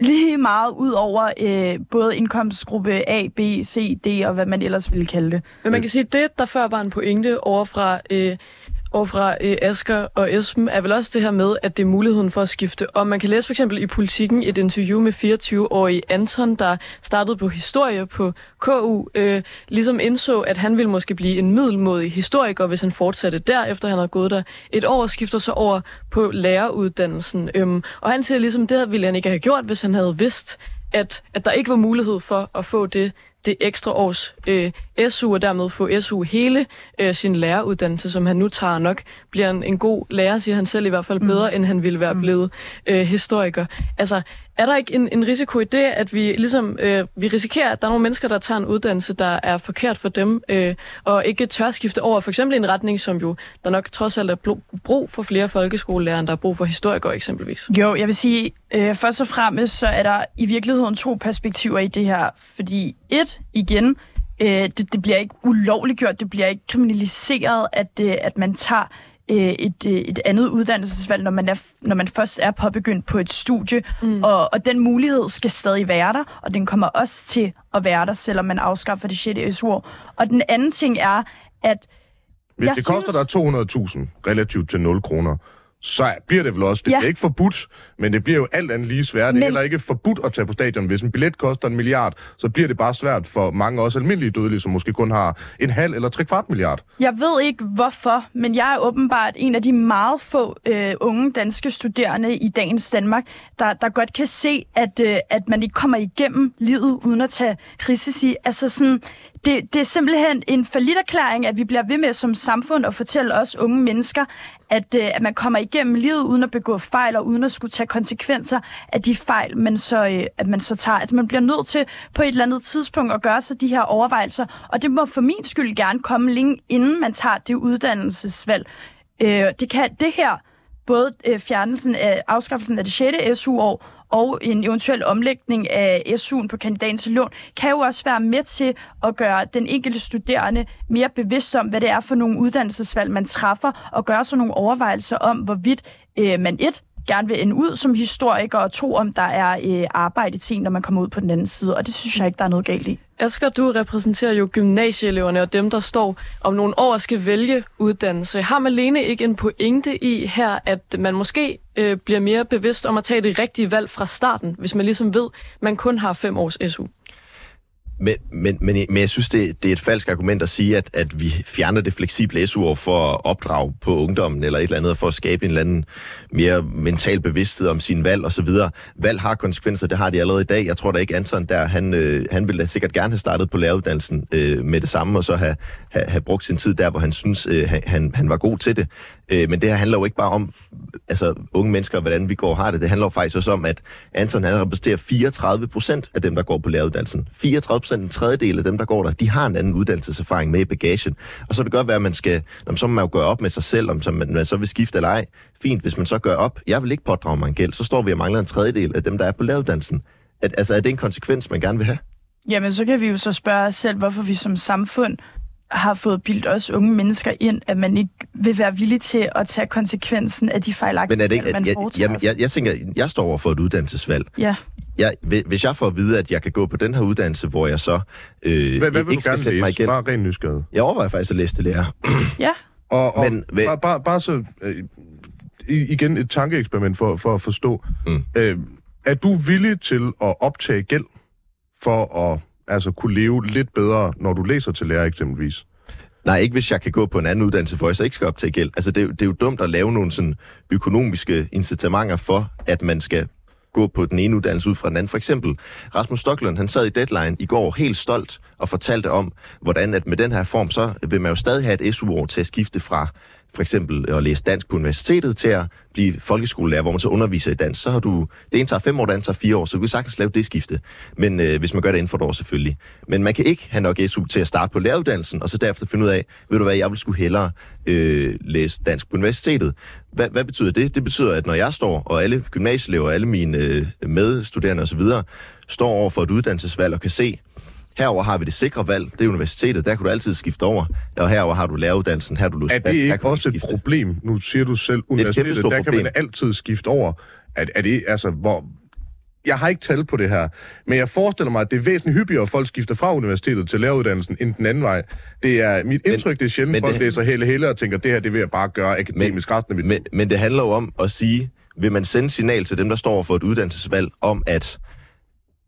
lige meget ud over øh, både indkomstgruppe A, B, C, D og hvad man ellers ville kalde det. Men man kan sige, at det, der før var en pointe over fra, øh, og fra øh, og Esben, er vel også det her med, at det er muligheden for at skifte. Og man kan læse for eksempel i Politiken et interview med 24-årige Anton, der startede på historie på KU, øh, ligesom indså, at han ville måske blive en middelmodig historiker, hvis han fortsatte der, efter han havde gået der et år, og skifter så over på læreruddannelsen. Øhm, og han siger ligesom, det ville han ikke have gjort, hvis han havde vidst, at, at der ikke var mulighed for at få det, det ekstra års øh, SU, og dermed få SU hele øh, sin læreruddannelse, som han nu tager nok, bliver en, en god lærer, siger han selv i hvert fald, bedre, mm. end han ville være blevet øh, historiker. Altså, er der ikke en, en risiko i det, at vi ligesom øh, vi risikerer, at der er nogle mennesker, der tager en uddannelse, der er forkert for dem, øh, og ikke tør skifte over, for eksempel en retning, som jo der nok trods alt er brug for flere folkeskolelærere, end der er brug for historikere eksempelvis? Jo, jeg vil sige, øh, først og fremmest, så er der i virkeligheden to perspektiver i det her. Fordi et, igen, øh, det, det bliver ikke ulovligt gjort, det bliver ikke kriminaliseret, at, øh, at man tager øh, et, øh, et andet uddannelsesvalg, når man, er, når man først er påbegyndt på et studie. Mm. Og, og den mulighed skal stadig være der, og den kommer også til at være der, selvom man afskaffer det 6. SU-år. Og den anden ting er, at Hvis det koster synes- dig 200.000 relativt til 0 kroner, så bliver det vel også. Det Ja. bliver ikke forbudt, men det bliver jo alt andet lige svært. Det Men- er heller ikke forbudt at tage på stadion. Hvis en billet koster en milliard, så bliver det bare svært for mange også almindelige dødelige, som måske kun har en halv eller tre kvart milliard. Jeg ved ikke hvorfor, men jeg er åbenbart en af de meget få øh, unge danske studerende i dagens Danmark, der, der godt kan se, at, øh, at man ikke kommer igennem livet uden at tage risici. Altså sådan, det, det er simpelthen en erklæring, at vi bliver ved med som samfund at fortælle os unge mennesker, at, øh, at man kommer igennem livet uden at begå fejl og uden at skulle tage konsekvenser af de fejl, man så, øh, at man så tager. Altså man bliver nødt til på et eller andet tidspunkt at gøre sig de her overvejelser, og det må for min skyld gerne komme længe inden man tager det uddannelsesvalg. Øh, det kan det her, både øh, fjernelsen af afskaffelsen af det 6. SU-år og en eventuel omlægning af SU'en på kandidatens lån, kan jo også være med til at gøre den enkelte studerende mere bevidst om, hvad det er for nogle uddannelsesvalg, man træffer, og gøre sig nogle overvejelser om, hvorvidt øh, man et gerne vil ende ud som historiker, og to, om der er øh, arbejde til en, når man kommer ud på den anden side. Og det synes jeg ikke, der er noget galt i. Asger, du repræsenterer jo gymnasieeleverne og dem, der står om nogle år skal vælge uddannelse. Har Malene ikke en pointe i her, at man måske øh, bliver mere bevidst om at tage det rigtige valg fra starten, hvis man ligesom ved, man kun har fem års SU? Men, men, men, men jeg synes, det, det er et falsk argument at sige, at, at vi fjerner det fleksible SU-år for at opdrage på ungdommen eller et eller andet, for at skabe en eller anden mere mental bevidsthed om sine valg osv. Valg har konsekvenser, det har de allerede i dag. Jeg tror da ikke, Anton der, han, øh, han ville da sikkert gerne have startet på læreruddannelsen øh, med det samme, og så have, have, have brugt sin tid der, hvor han synes, øh, han, han var god til det. Øh, men det her handler jo ikke bare om altså, unge mennesker, hvordan vi går og har det. Det handler jo faktisk også om, at Anton han repræsenterer 34 procent af dem, der går på læreruddannelsen. 34 procent, en tredjedel af dem, der går der, de har en anden uddannelseserfaring med i bagagen. Og så kan det godt være, at man skal, om så må man jo gøre op med sig selv, om så man, man så vil skifte eller ej. Fint, hvis man så gør op. Jeg vil ikke pådrage mig en gæld. Så står vi og mangler en tredjedel af dem, der er på læreruddannelsen. At, altså, er det en konsekvens, man gerne vil have? Jamen, så kan vi jo så spørge os selv, hvorfor vi som samfund har fået bildt os unge mennesker ind, at man ikke vil være villig til at tage konsekvensen af de Men fejlagtigheder, er det ikke, man jeg, foretager jeg, jeg, jeg tænker, jeg står over for et uddannelsesvalg. Ja. Jeg, hvis jeg får at vide, at jeg kan gå på den her uddannelse, hvor jeg så øh, Hvad, hvad vil ikke du skal gerne sætte mig læse? igen. Bare ren nysgerrighed. Jeg overvejer faktisk at læse det lærer. ja. Og, og Men hvad- bare, bare, bare så øh, igen et tankeeksperiment for, for at forstå. Mm. Øh, er du villig til at optage gæld for at altså, kunne leve lidt bedre, når du læser til lærer eksempelvis? Nej, ikke hvis jeg kan gå på en anden uddannelse, for jeg så ikke skal op til gæld. Altså, det, er det er jo dumt at lave nogle sådan økonomiske incitamenter for, at man skal gå på den ene uddannelse ud fra den anden. For eksempel, Rasmus Stocklund, han sad i Deadline i går helt stolt og fortalte om, hvordan at med den her form, så vil man jo stadig have et SU-år til at skifte fra for eksempel at læse dansk på universitetet til at blive folkeskolelærer, hvor man så underviser i dansk. Så har du, det ene tager fem år, det andet tager fire år, så du kan sagtens lave det skifte. Men øh, hvis man gør det inden for et år selvfølgelig. Men man kan ikke have nok SU til at starte på læreruddannelsen, og så derefter finde ud af, ved du hvad, jeg vil skulle hellere øh, læse dansk på universitetet. Hvad, hvad betyder det? Det betyder, at når jeg står, og alle gymnasieelever, alle mine øh, medstuderende osv., står over for et uddannelsesvalg og kan se, Herover har vi det sikre valg, det er universitetet, der kan du altid skifte over. Og herover har du læreruddannelsen, her er du låst Er det fast, ikke også et problem? Nu siger du selv, universitetet, der kan man problem. altid skifte over. Er, er det, altså, hvor... Jeg har ikke tal på det her, men jeg forestiller mig, at det er væsentligt hyppigere, at folk skifter fra universitetet til læreruddannelsen, end den anden vej. Det er mit indtryk, det er sjældent, men at folk det- læser hele hele og tænker, det her, det vil jeg bare gøre akademisk resten af mit Men, men det handler jo om at sige, vil man sende signal til dem, der står for et uddannelsesvalg, om at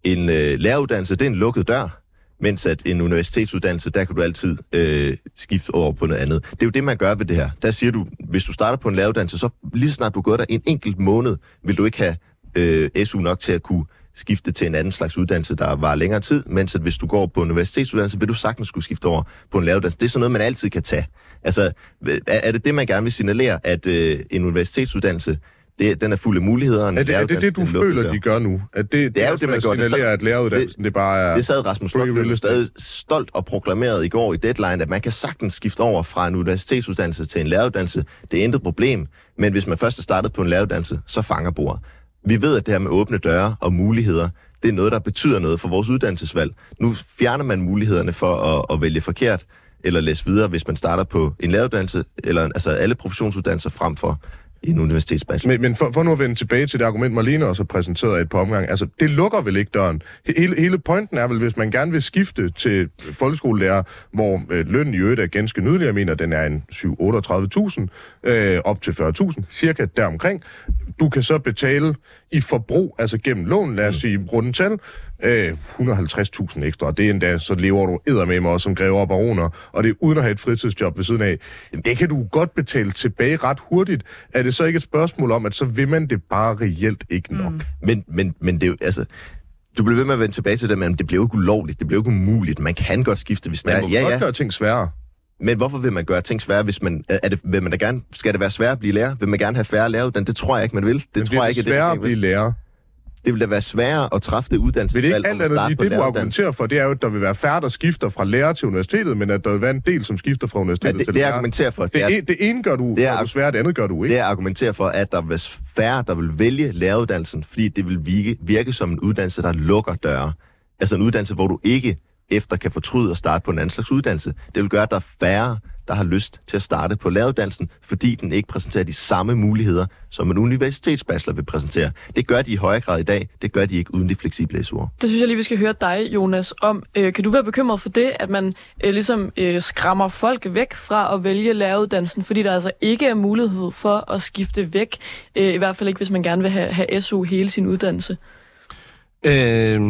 en øh, læreruddannelse, det er en lukket dør, mens at en universitetsuddannelse, der kan du altid øh, skifte over på noget andet. Det er jo det, man gør ved det her. Der siger du, hvis du starter på en læreruddannelse, så lige snart du går der en enkelt måned, vil du ikke have øh, SU nok til at kunne skifte til en anden slags uddannelse, der var længere tid, mens at hvis du går på en universitetsuddannelse, vil du sagtens skulle skifte over på en læreruddannelse. Det er sådan noget, man altid kan tage. Altså, er, er det det, man gerne vil signalere, at øh, en universitetsuddannelse, det, den er fuld af muligheder? Er det, er det det, du føler, dør? de gør nu? At det, Det er jo det, man gør. Det så- at læreruddannelsen, det, det bare er... Det sad Rasmus Stoklund stadig stolt og proklameret i går i Deadline, at man kan sagtens skifte over fra en universitetsuddannelse til en læreruddannelse. Det er intet problem, men hvis man først er startet på en læreruddannelse, så fanger bordet. Vi ved, at det her med åbne døre og muligheder, det er noget, der betyder noget for vores uddannelsesvalg. Nu fjerner man mulighederne for at, at vælge forkert eller læse videre, hvis man starter på en læreruddannelse, eller altså alle professionsuddannelser frem for en universitetsbachelor. Men, men for, for nu at vende tilbage til det argument, Marlene også har præsenteret et par omgang, altså det lukker vel ikke døren. Hele, hele pointen er vel, hvis man gerne vil skifte til folkeskolelærer, hvor øh, lønnen i øvrigt er ganske nydelig, jeg mener, den er en 7-38.000, øh, op til 40.000, cirka deromkring. Du kan så betale i forbrug, altså gennem lån, lad os sige rundt tal, øh, 150.000 ekstra, og det er endda, så lever du med mig også som grever og baroner, og det er uden at have et fritidsjob ved siden af. Det kan du godt betale tilbage ret hurtigt. Er det så ikke et spørgsmål om, at så vil man det bare reelt ikke nok? Mm. Men, men, men det er jo, altså, du bliver ved med at vende tilbage til det, men det bliver jo ikke ulovligt, det bliver jo ikke umuligt. Man kan godt skifte, hvis Man må er... Ja, godt ja. gøre ting sværere. Men hvorfor vil man gøre ting svære, hvis man... Er det, vil man da gerne, skal det være svært at blive lærer? Vil man gerne have færre læreruddannelser? Det tror jeg ikke, man vil. Det Det tror jeg ikke, det sværere det, at blive lærer. det vil da være sværere at træffe det Vil det uddannelsesvalg ikke alt andet starte det, du argumenterer for, det er jo, at der vil være færre, der skifter fra lærer til universitetet, men at der vil være en del, som skifter fra Ja, universitetet det, til det lærer. argumenterer for, det Det, er, det ene gør du, Det er- gør du svært, det andet gør du ikke. det er at argumentere for, at der vil være færre, der vil vælge læreruddannelsen, fordi det vil virke, virke som en uddannelse, der lukker døre. Altså en uddannelse, hvor du ikke efter kan fortryde at starte på en anden slags uddannelse. Det vil gøre, at der er færre, der har lyst til at starte på læreruddannelsen, fordi den ikke præsenterer de samme muligheder, som en universitetsbachelor vil præsentere. Det gør de i højere grad i dag. Det gør de ikke uden de fleksible SU'er. Det synes jeg lige, vi skal høre dig, Jonas, om. Øh, kan du være bekymret for det, at man øh, ligesom øh, skræmmer folk væk fra at vælge læreruddannelsen, fordi der altså ikke er mulighed for at skifte væk, øh, i hvert fald ikke, hvis man gerne vil have, have SU hele sin uddannelse? Øh,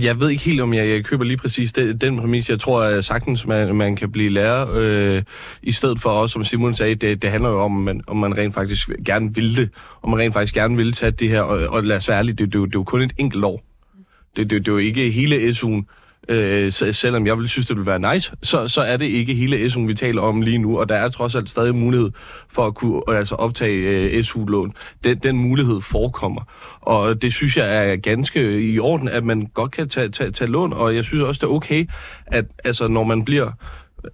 jeg ved ikke helt, om jeg, jeg køber lige præcis den, den præmis. Jeg tror at sagtens, man, man kan blive lærer. Øh, I stedet for også, som Simon sagde, det, det handler jo om, man, om man rent faktisk gerne vil det. Om man rent faktisk gerne vil tage det her. Og, og lad os være ærlige, det, det, det, det er jo kun et enkelt år. Det, det, det er jo ikke hele SU'en. Øh, så, selvom jeg ville synes, det ville være nice, så, så er det ikke hele SU'en, vi taler om lige nu, og der er trods alt stadig mulighed for at kunne altså, optage øh, SU-lån. Den, den mulighed forekommer, og det synes jeg er ganske i orden, at man godt kan tage, tage, tage lån, og jeg synes også, det er okay, at altså, når man bliver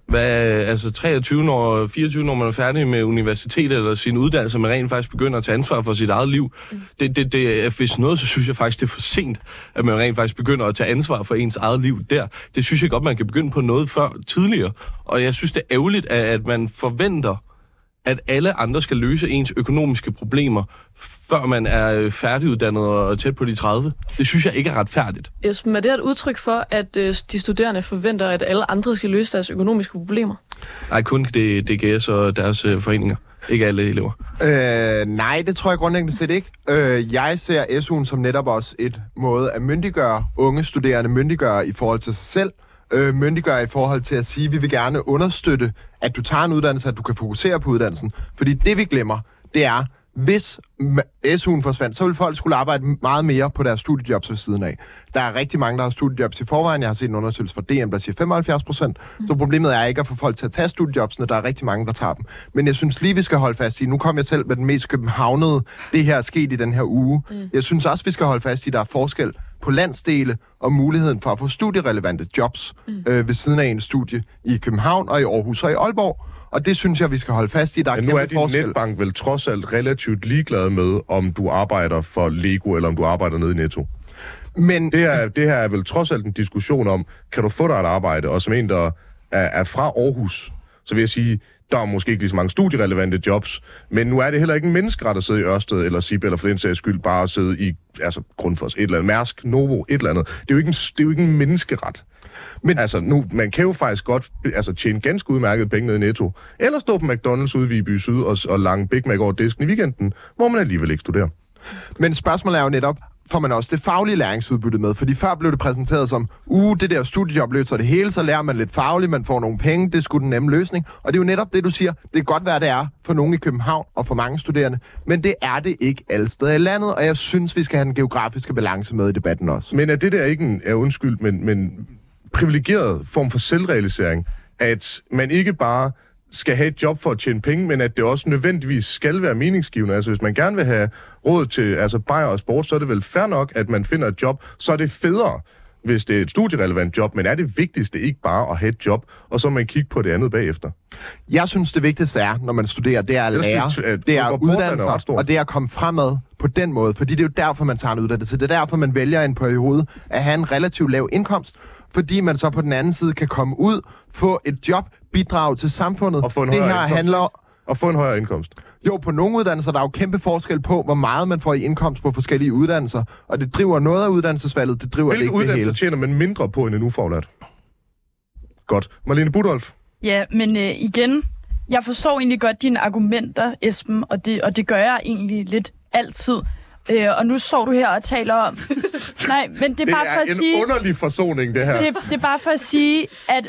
hvad, altså 23, når, 24, når man er færdig med universitet eller sin uddannelse, man rent faktisk begynder at tage ansvar for sit eget liv. Mm. Det, det, det, hvis noget, så synes jeg faktisk, det er for sent, at man rent faktisk begynder at tage ansvar for ens eget liv der. Det synes jeg godt, man kan begynde på noget før tidligere. Og jeg synes, det er ærgerligt, at, at man forventer, at alle andre skal løse ens økonomiske problemer, før man er øh, færdiguddannet og tæt på de 30. Det synes jeg ikke er retfærdigt. Esben, er det et udtryk for, at øh, de studerende forventer, at alle andre skal løse deres økonomiske problemer? Nej, kun det DGS og deres øh, foreninger. Ikke alle elever. Øh, nej, det tror jeg grundlæggende set ikke. Øh, jeg ser SU'en som netop også et måde at myndiggøre unge studerende, myndiggøre i forhold til sig selv, øh, myndiggøre i forhold til at sige, at vi vil gerne understøtte, at du tager en uddannelse, at du kan fokusere på uddannelsen. Fordi det vi glemmer, det er, hvis SU'en forsvandt, så vil folk skulle arbejde meget mere på deres studiejobs ved siden af. Der er rigtig mange, der har studiejobs i forvejen. Jeg har set en undersøgelse fra DM, der siger 75 procent. Så problemet er ikke at få folk til at tage studiejobsene. Der er rigtig mange, der tager dem. Men jeg synes lige, vi skal holde fast i, nu kom jeg selv med den mest københavnede, det her er sket i den her uge. Mm. Jeg synes også, vi skal holde fast i, at der er forskel på landsdele og muligheden for at få studierelevante jobs mm. øh, ved siden af en studie i København og i Aarhus og i Aalborg. Og det synes jeg, vi skal holde fast i. Der er Men nu er din forskel. netbank vel trods alt relativt ligeglad med, om du arbejder for Lego, eller om du arbejder nede i Netto. Men Det her, det her er vel trods alt en diskussion om, kan du få dig et arbejde? Og som en, der er, er fra Aarhus, så vil jeg sige, der er måske ikke lige så mange studierelevante jobs, men nu er det heller ikke en menneskeret at sidde i Ørsted eller SIB, eller for den sags skyld bare at sidde i altså, Grundfos, et eller andet, Mærsk, Novo, et eller andet. Det er jo ikke en, det er jo ikke en menneskeret. Men altså, nu, man kan jo faktisk godt altså, tjene ganske udmærket penge ned i Netto, eller stå på McDonald's ude i Viby Syd og, og lange Big Mac over disken i weekenden, hvor man alligevel ikke studerer. Men spørgsmålet er jo netop, får man også det faglige læringsudbytte med? Fordi før blev det præsenteret som, uh, det der studiejob løser det hele, så lærer man lidt fagligt, man får nogle penge, det skulle den nemme løsning. Og det er jo netop det, du siger. Det kan godt være, det er for nogle i København og for mange studerende, men det er det ikke alle steder i landet, og jeg synes, vi skal have den geografiske balance med i debatten også. Men er det der ikke en, er undskyld, men, men privilegeret form for selvrealisering, at man ikke bare skal have et job for at tjene penge, men at det også nødvendigvis skal være meningsgivende. Altså hvis man gerne vil have råd til altså bajer og sport, så er det vel fair nok, at man finder et job, så er det federe, hvis det er et studierelevant job, men er det vigtigste ikke bare at have et job, og så man kigge på det andet bagefter? Jeg synes, det vigtigste er, når man studerer, det er at lære, det er uddannelse, og det er at komme fremad på den måde. Fordi det er jo derfor, man tager en uddannelse. Det er derfor, man vælger en periode at have en relativt lav indkomst, fordi man så på den anden side kan komme ud, få et job, bidrage til samfundet. Og få en det her indkomst. handler at få en højere indkomst. Jo, på nogle uddannelser der er jo kæmpe forskel på, hvor meget man får i indkomst på forskellige uddannelser. Og det driver noget af uddannelsesvalget, det driver det Hvilke ikke det uddannelser hele. tjener man mindre på end en ufaglært? Godt. Marlene Budolf. Ja, men øh, igen, jeg forstår egentlig godt dine argumenter, Esben, og det, og det gør jeg egentlig lidt altid. Øh, og nu står du her og taler om... Nej, men det er Det bare for er at en sige... underlig forsoning, det her. Det, det er bare for at sige, at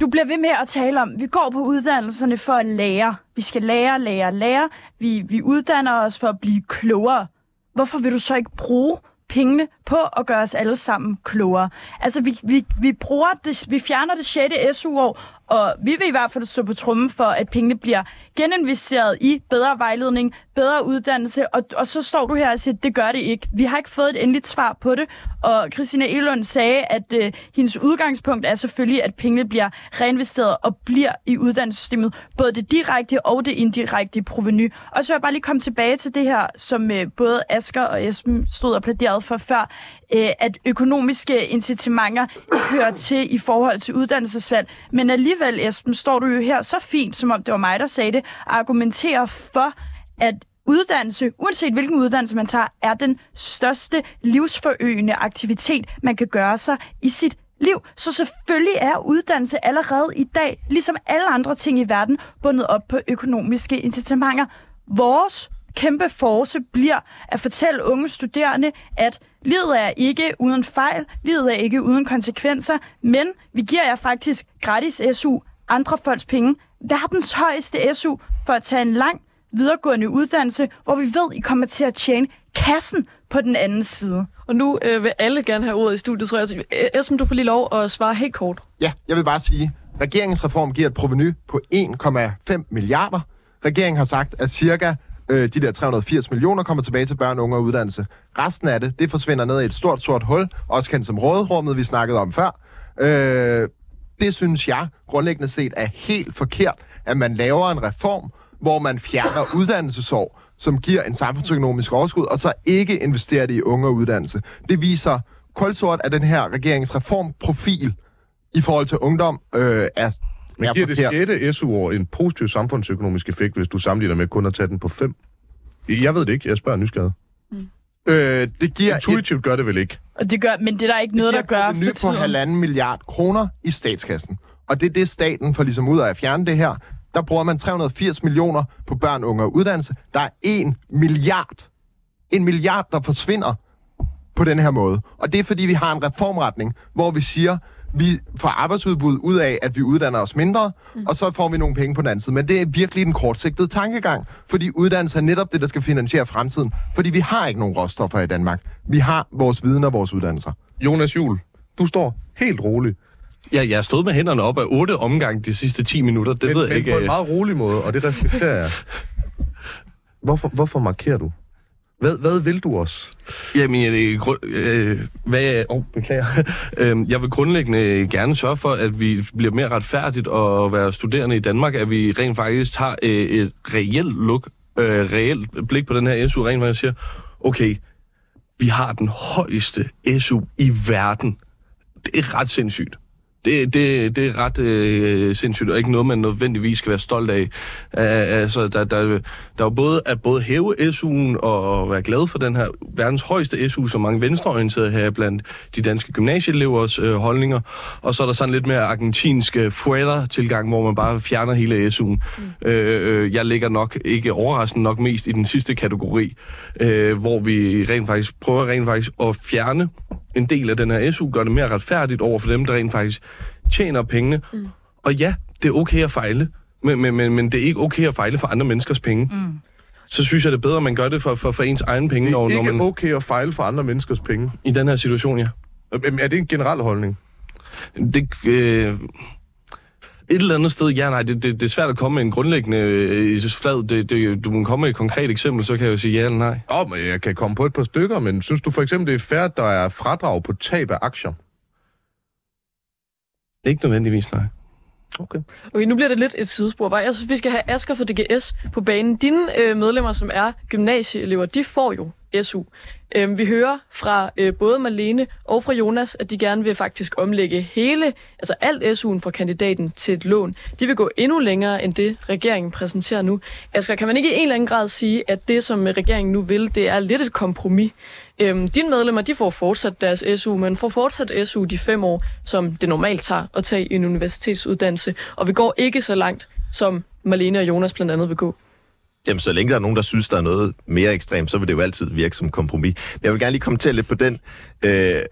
du bliver ved med at tale om, vi går på uddannelserne for at lære. Vi skal lære, lære, lære. Vi, vi uddanner os for at blive klogere. Hvorfor vil du så ikke bruge pengene på at gøre os alle sammen klogere? Altså, vi, vi, vi, bruger det, vi fjerner det 6. SU-år, og vi vil i hvert fald stå på trummen for, at pengene bliver geninvesteret i bedre vejledning, bedre uddannelse, og, og så står du her og siger, at det gør det ikke. Vi har ikke fået et endeligt svar på det, og Christina Elund sagde, at øh, hendes udgangspunkt er selvfølgelig, at pengene bliver reinvesteret og bliver i uddannelsessystemet, både det direkte og det indirekte proveny. Og så vil jeg bare lige komme tilbage til det her, som øh, både Asger og Esben stod og plæderede for før, øh, at økonomiske incitamenter hører til i forhold til uddannelsesvalg. Men alligevel, Esben, står du jo her så fint, som om det var mig, der sagde det, argumenterer for, at uddannelse, uanset hvilken uddannelse man tager, er den største livsforøgende aktivitet, man kan gøre sig i sit liv. Så selvfølgelig er uddannelse allerede i dag, ligesom alle andre ting i verden, bundet op på økonomiske incitamenter. Vores kæmpe force bliver at fortælle unge studerende, at livet er ikke uden fejl, livet er ikke uden konsekvenser, men vi giver jer faktisk gratis SU, andre folks penge, verdens højeste SU for at tage en lang videregående uddannelse, hvor vi ved, I kommer til at tjene kassen på den anden side. Og nu øh, vil alle gerne have ordet i studiet, tror jeg. Så, øh, Esben, du får lige lov at svare helt kort. Ja, jeg vil bare sige, regeringens reform giver et proveny på 1,5 milliarder. Regeringen har sagt, at cirka øh, de der 380 millioner kommer tilbage til børn, unge og uddannelse. Resten af det, det forsvinder ned i et stort, sort hul, også kendt som rådrummet, vi snakkede om før. Øh, det synes jeg grundlæggende set er helt forkert, at man laver en reform, hvor man fjerner uddannelsesår, som giver en samfundsøkonomisk overskud, og så ikke investerer det i unge og uddannelse. Det viser kulsort at den her regeringsreformprofil i forhold til ungdom øh, er, men er giver det forkert. 6. SU-år en positiv samfundsøkonomisk effekt, hvis du sammenligner med kun at tage den på 5? Jeg ved det ikke. Jeg spørger nysgerrig. Øh, det giver et, Intuitivt gør det vel ikke? Og det gør, men det er der ikke noget, der det giver gør et provenu for på halvanden milliard kroner i statskassen. Og det er det, staten får ligesom ud af at fjerne det her. Der bruger man 380 millioner på børn, unge og uddannelse. Der er en milliard. En milliard, der forsvinder på den her måde. Og det er, fordi vi har en reformretning, hvor vi siger, vi får arbejdsudbud ud af, at vi uddanner os mindre, mm. og så får vi nogle penge på den anden side. Men det er virkelig den kortsigtede tankegang, fordi uddannelse er netop det, der skal finansiere fremtiden. Fordi vi har ikke nogen råstoffer i Danmark. Vi har vores viden og vores uddannelser. Jonas Jul, du står helt roligt. Ja, jeg har stået med hænderne op af otte omgang de sidste 10 minutter. Det men, ved jeg men ikke. på en øh. meget rolig måde, og det respekterer jeg. Hvorfor, hvorfor markerer du? Hvad, hvad vil du os? Jamen, jeg, grund, øh, hvad, oh, beklager. Øhm, jeg vil grundlæggende gerne sørge for, at vi bliver mere retfærdigt at være studerende i Danmark, at vi rent faktisk har øh, et reelt look, øh, reelt blik på den her SU, rent faktisk siger, okay, vi har den højeste SU i verden. Det er ret sindssygt. Det, det, det er ret øh, sindssygt, og ikke noget, man nødvendigvis skal være stolt af. Uh, altså, der, der, der er jo både at både hæve SU'en og, og være glad for den her verdens højeste SU, som mange venstreorienterede her blandt de danske gymnasieelevers øh, holdninger. Og så er der sådan lidt mere argentinsk øh, fuera-tilgang, hvor man bare fjerner hele SU'en. Mm. Øh, øh, jeg ligger nok, ikke overraskende nok mest i den sidste kategori, øh, hvor vi rent faktisk prøver rent faktisk at fjerne en del af den her SU, gør det mere retfærdigt over for dem, der rent faktisk tjener pengene. Mm. Og ja, det er okay at fejle, men, men, men, men det er ikke okay at fejle for andre menneskers penge. Mm. Så synes jeg, det er bedre, at man gør det for, for, for ens egen penge, Det når, er når ikke man okay at fejle for andre menneskers penge. i den her situation, ja. Øhm, Er det en generel holdning? Det, øh, et eller andet sted, ja, nej, det, det, det er svært at komme med en grundlæggende øh, flad. Det, det, du må komme med et konkret eksempel, så kan jeg jo sige ja eller nej. Åh, men jeg kan komme på et par stykker, men synes du for eksempel, det er fair, at der er fradrag på tab af aktier? Ikke nødvendigvis, nej. Okay. Okay, nu bliver det lidt et sidespor. Bare. Jeg synes, vi skal have Asger fra DGS på banen. Dine øh, medlemmer, som er gymnasieelever, de får jo SU. Øhm, vi hører fra øh, både Marlene og fra Jonas, at de gerne vil faktisk omlægge hele, altså alt SU'en fra kandidaten til et lån. De vil gå endnu længere end det, regeringen præsenterer nu. Asger, kan man ikke i en eller anden grad sige, at det, som øh, regeringen nu vil, det er lidt et kompromis? Øhm, dine medlemmer, de får fortsat deres SU, men får fortsat SU de fem år, som det normalt tager at tage en universitetsuddannelse. Og vi går ikke så langt, som Marlene og Jonas blandt andet vil gå. Jamen, så længe der er nogen, der synes, der er noget mere ekstremt, så vil det jo altid virke som kompromis. Men jeg vil gerne lige kommentere lidt på den, øh,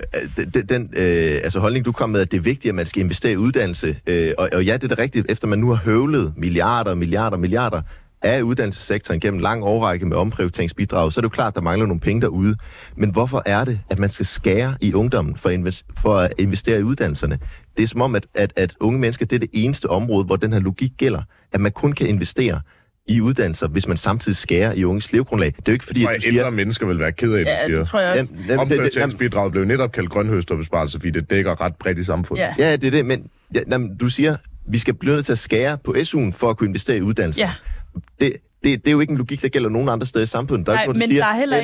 den, den øh, altså holdning, du kom med, at det er vigtigt, at man skal investere i uddannelse. Øh, og, og ja, det er da rigtigt, efter man nu har høvlet milliarder, milliarder, milliarder af uddannelsessektoren gennem lang årrække med omprioriteringsbidrag, så er det jo klart, at der mangler nogle penge derude. Men hvorfor er det, at man skal skære i ungdommen for, invest- for at investere i uddannelserne? Det er som om, at, at, at unge mennesker, det er det eneste område, hvor den her logik gælder. At man kun kan investere i uddannelser, hvis man samtidig skærer i unges levegrundlag. Det er jo ikke fordi, at du ældre siger... mennesker vil være ked af, det, Ja, siger. det tror jeg også. Jamen, Omprioriteringsbidraget blev netop kaldt grønhøsterbesparelse, fordi det dækker ret bredt i samfundet. Ja. ja, det er det, men ja, jamen, du siger, vi skal blive nødt til at skære på SU'en for at kunne investere i uddannelse. Ja. Det, det, det er jo ikke en logik, der gælder nogen andre steder i samfundet. Der er, Nej, ikke nogen, der, men siger, der er heller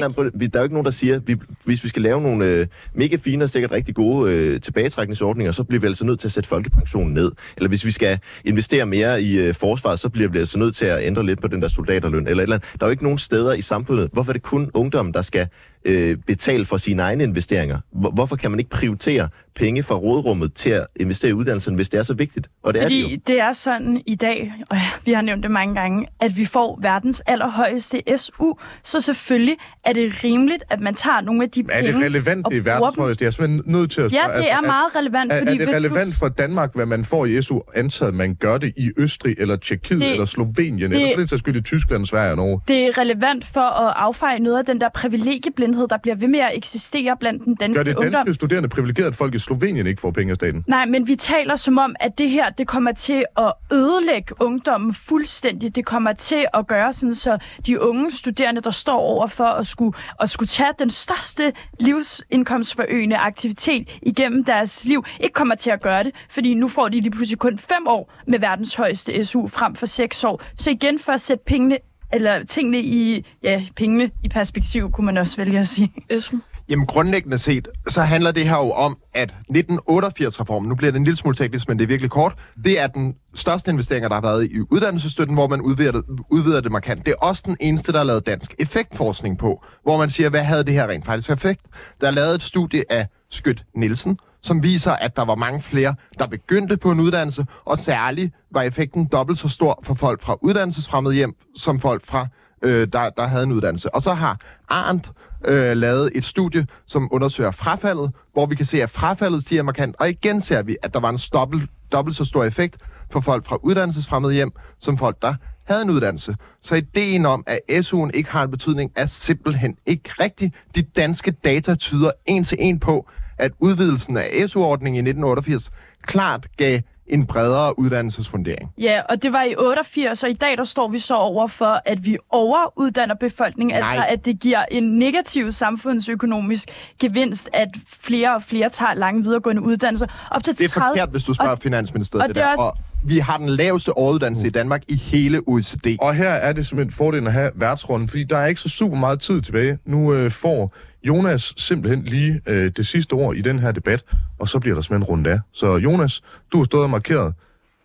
der er jo ikke nogen, der siger, vi, hvis vi skal lave nogle øh, mega fine og sikkert rigtig gode øh, tilbagetrækningsordninger, så bliver vi altså nødt til at sætte folkepensionen ned. Eller hvis vi skal investere mere i øh, forsvaret, så bliver vi altså nødt til at ændre lidt på den der soldaterløn. Eller et eller andet. Der er jo ikke nogen steder i samfundet. Hvorfor er det kun ungdom, der skal øh, betale for sine egne investeringer? Hvor, hvorfor kan man ikke prioritere penge fra rådrummet til at investere i uddannelsen, hvis det er så vigtigt? Og det er det jo. Fordi det er sådan i dag, og vi har nævnt det mange gange, at vi får verdens allerhøjeste SU, så selvfølgelig er det rimeligt, at man tager nogle af de Men er penge det relevant, og det er bruger verdens højeste? Jeg er simpelthen nødt til at Ja, spørge. det er altså, meget relevant, Er, fordi er det relevant du... for Danmark, hvad man får i SU, antaget man gør det i Østrig, eller Tjekkiet, Det- eller Slovenien, det- eller for den sags skyld i Tyskland, Sverige og Norge? Det er relevant for at affeje noget af den der privilegieblindhed, der bliver ved med at eksistere blandt den danske Gør det ungdom. danske studerende privilegeret, at folk i Slovenien ikke får penge af staten? Nej, men vi taler som om, at det her, det kommer til at ødelægge ungdommen fuldstændig. Det kommer til at gøre sådan, så de unge studerende, der står over for at skulle, at skulle tage den største livsindkomstforøgende aktivitet igennem deres liv, ikke kommer til at gøre det, fordi nu får de lige pludselig kun fem år med verdens højeste SU frem for seks år. Så igen for at sætte pengene eller tingene i, ja, pengene i perspektiv, kunne man også vælge at sige. Esben? Jamen grundlæggende set, så handler det her jo om, at 1988-reformen, nu bliver det en lille smule teknisk, men det er virkelig kort, det er den største investeringer, der har været i uddannelsesstøtten, hvor man udvider det, udvider det markant. Det er også den eneste, der har lavet dansk effektforskning på, hvor man siger, hvad havde det her rent faktisk effekt? Der er lavet et studie af Skødt Nielsen, som viser, at der var mange flere, der begyndte på en uddannelse, og særligt var effekten dobbelt så stor for folk fra uddannelsesfremmede hjem, som folk fra øh, der, der havde en uddannelse. Og så har Arndt øh, lavet et studie, som undersøger frafaldet, hvor vi kan se, at frafaldet stiger markant. Og igen ser vi, at der var en dobbelt, dobbelt så stor effekt for folk fra uddannelsesfremmede hjem, som folk, der havde en uddannelse. Så ideen om, at SU'en ikke har en betydning, er simpelthen ikke rigtig. De danske data tyder en til en på, at udvidelsen af SU-ordningen i 1988 klart gav en bredere uddannelsesfundering. Ja, og det var i 88, og i dag der står vi så over for, at vi overuddanner befolkningen, Nej. altså at det giver en negativ samfundsøkonomisk gevinst, at flere og flere tager lange videregående uddannelser. Op til Det er 30... forkert, hvis du spørger og- Finansministeriet. og det det er der. også- Og vi har den laveste overuddannelse i Danmark i hele OECD. Og her er det simpelthen fordelen at have værtsrunden, fordi der er ikke så super meget tid tilbage. Nu øh, får Jonas simpelthen lige øh, det sidste ord i den her debat, og så bliver der simpelthen rundt af. Så Jonas, du har stået og markeret.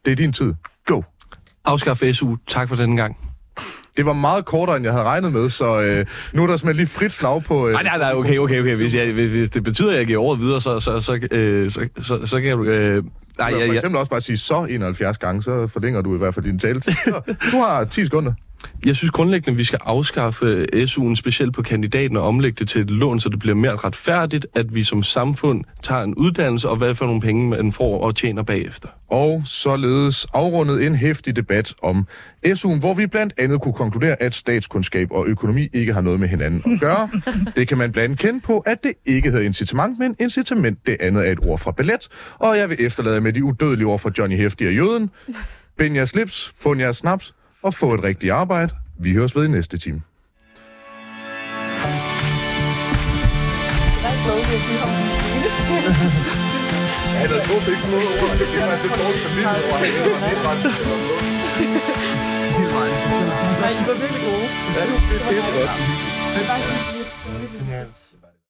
Det er din tid. Go! Afskaf SU. Tak for denne gang. Det var meget kortere, end jeg havde regnet med, så øh, nu er der simpelthen lige frit slag på... Øh, Nej, nej, nej, okay, okay, okay. Hvis, jeg, hvis, det betyder, at jeg giver ordet videre, så, så, så, øh, så, så, så kan du... Øh, nej, Du kan jeg, for jeg, eksempel også bare sige så 71 gange, så forlænger du i hvert fald din. Så, Du har 10 sekunder. Jeg synes grundlæggende, at vi skal afskaffe SU'en, specielt på kandidaten, og omlægge det til et lån, så det bliver mere retfærdigt, at vi som samfund tager en uddannelse, og hvad for nogle penge man får og tjener bagefter. Og således afrundet en hæftig debat om SU'en, hvor vi blandt andet kunne konkludere, at statskundskab og økonomi ikke har noget med hinanden at gøre. Det kan man blandt andet kende på, at det ikke hedder incitament, men incitament, det andet er et ord fra ballet. Og jeg vil efterlade med de udødelige ord fra Johnny Hæftig og Jøden. Bind jeres slips, bund jeres snaps og få et rigtigt arbejde. Vi høres ved i næste time. Ja, der er stort set ikke noget ord. Det er faktisk lidt dårligt vildt over. Nej, I var virkelig gode. Ja, det er pisse godt. Bare lidt, lidt, lidt.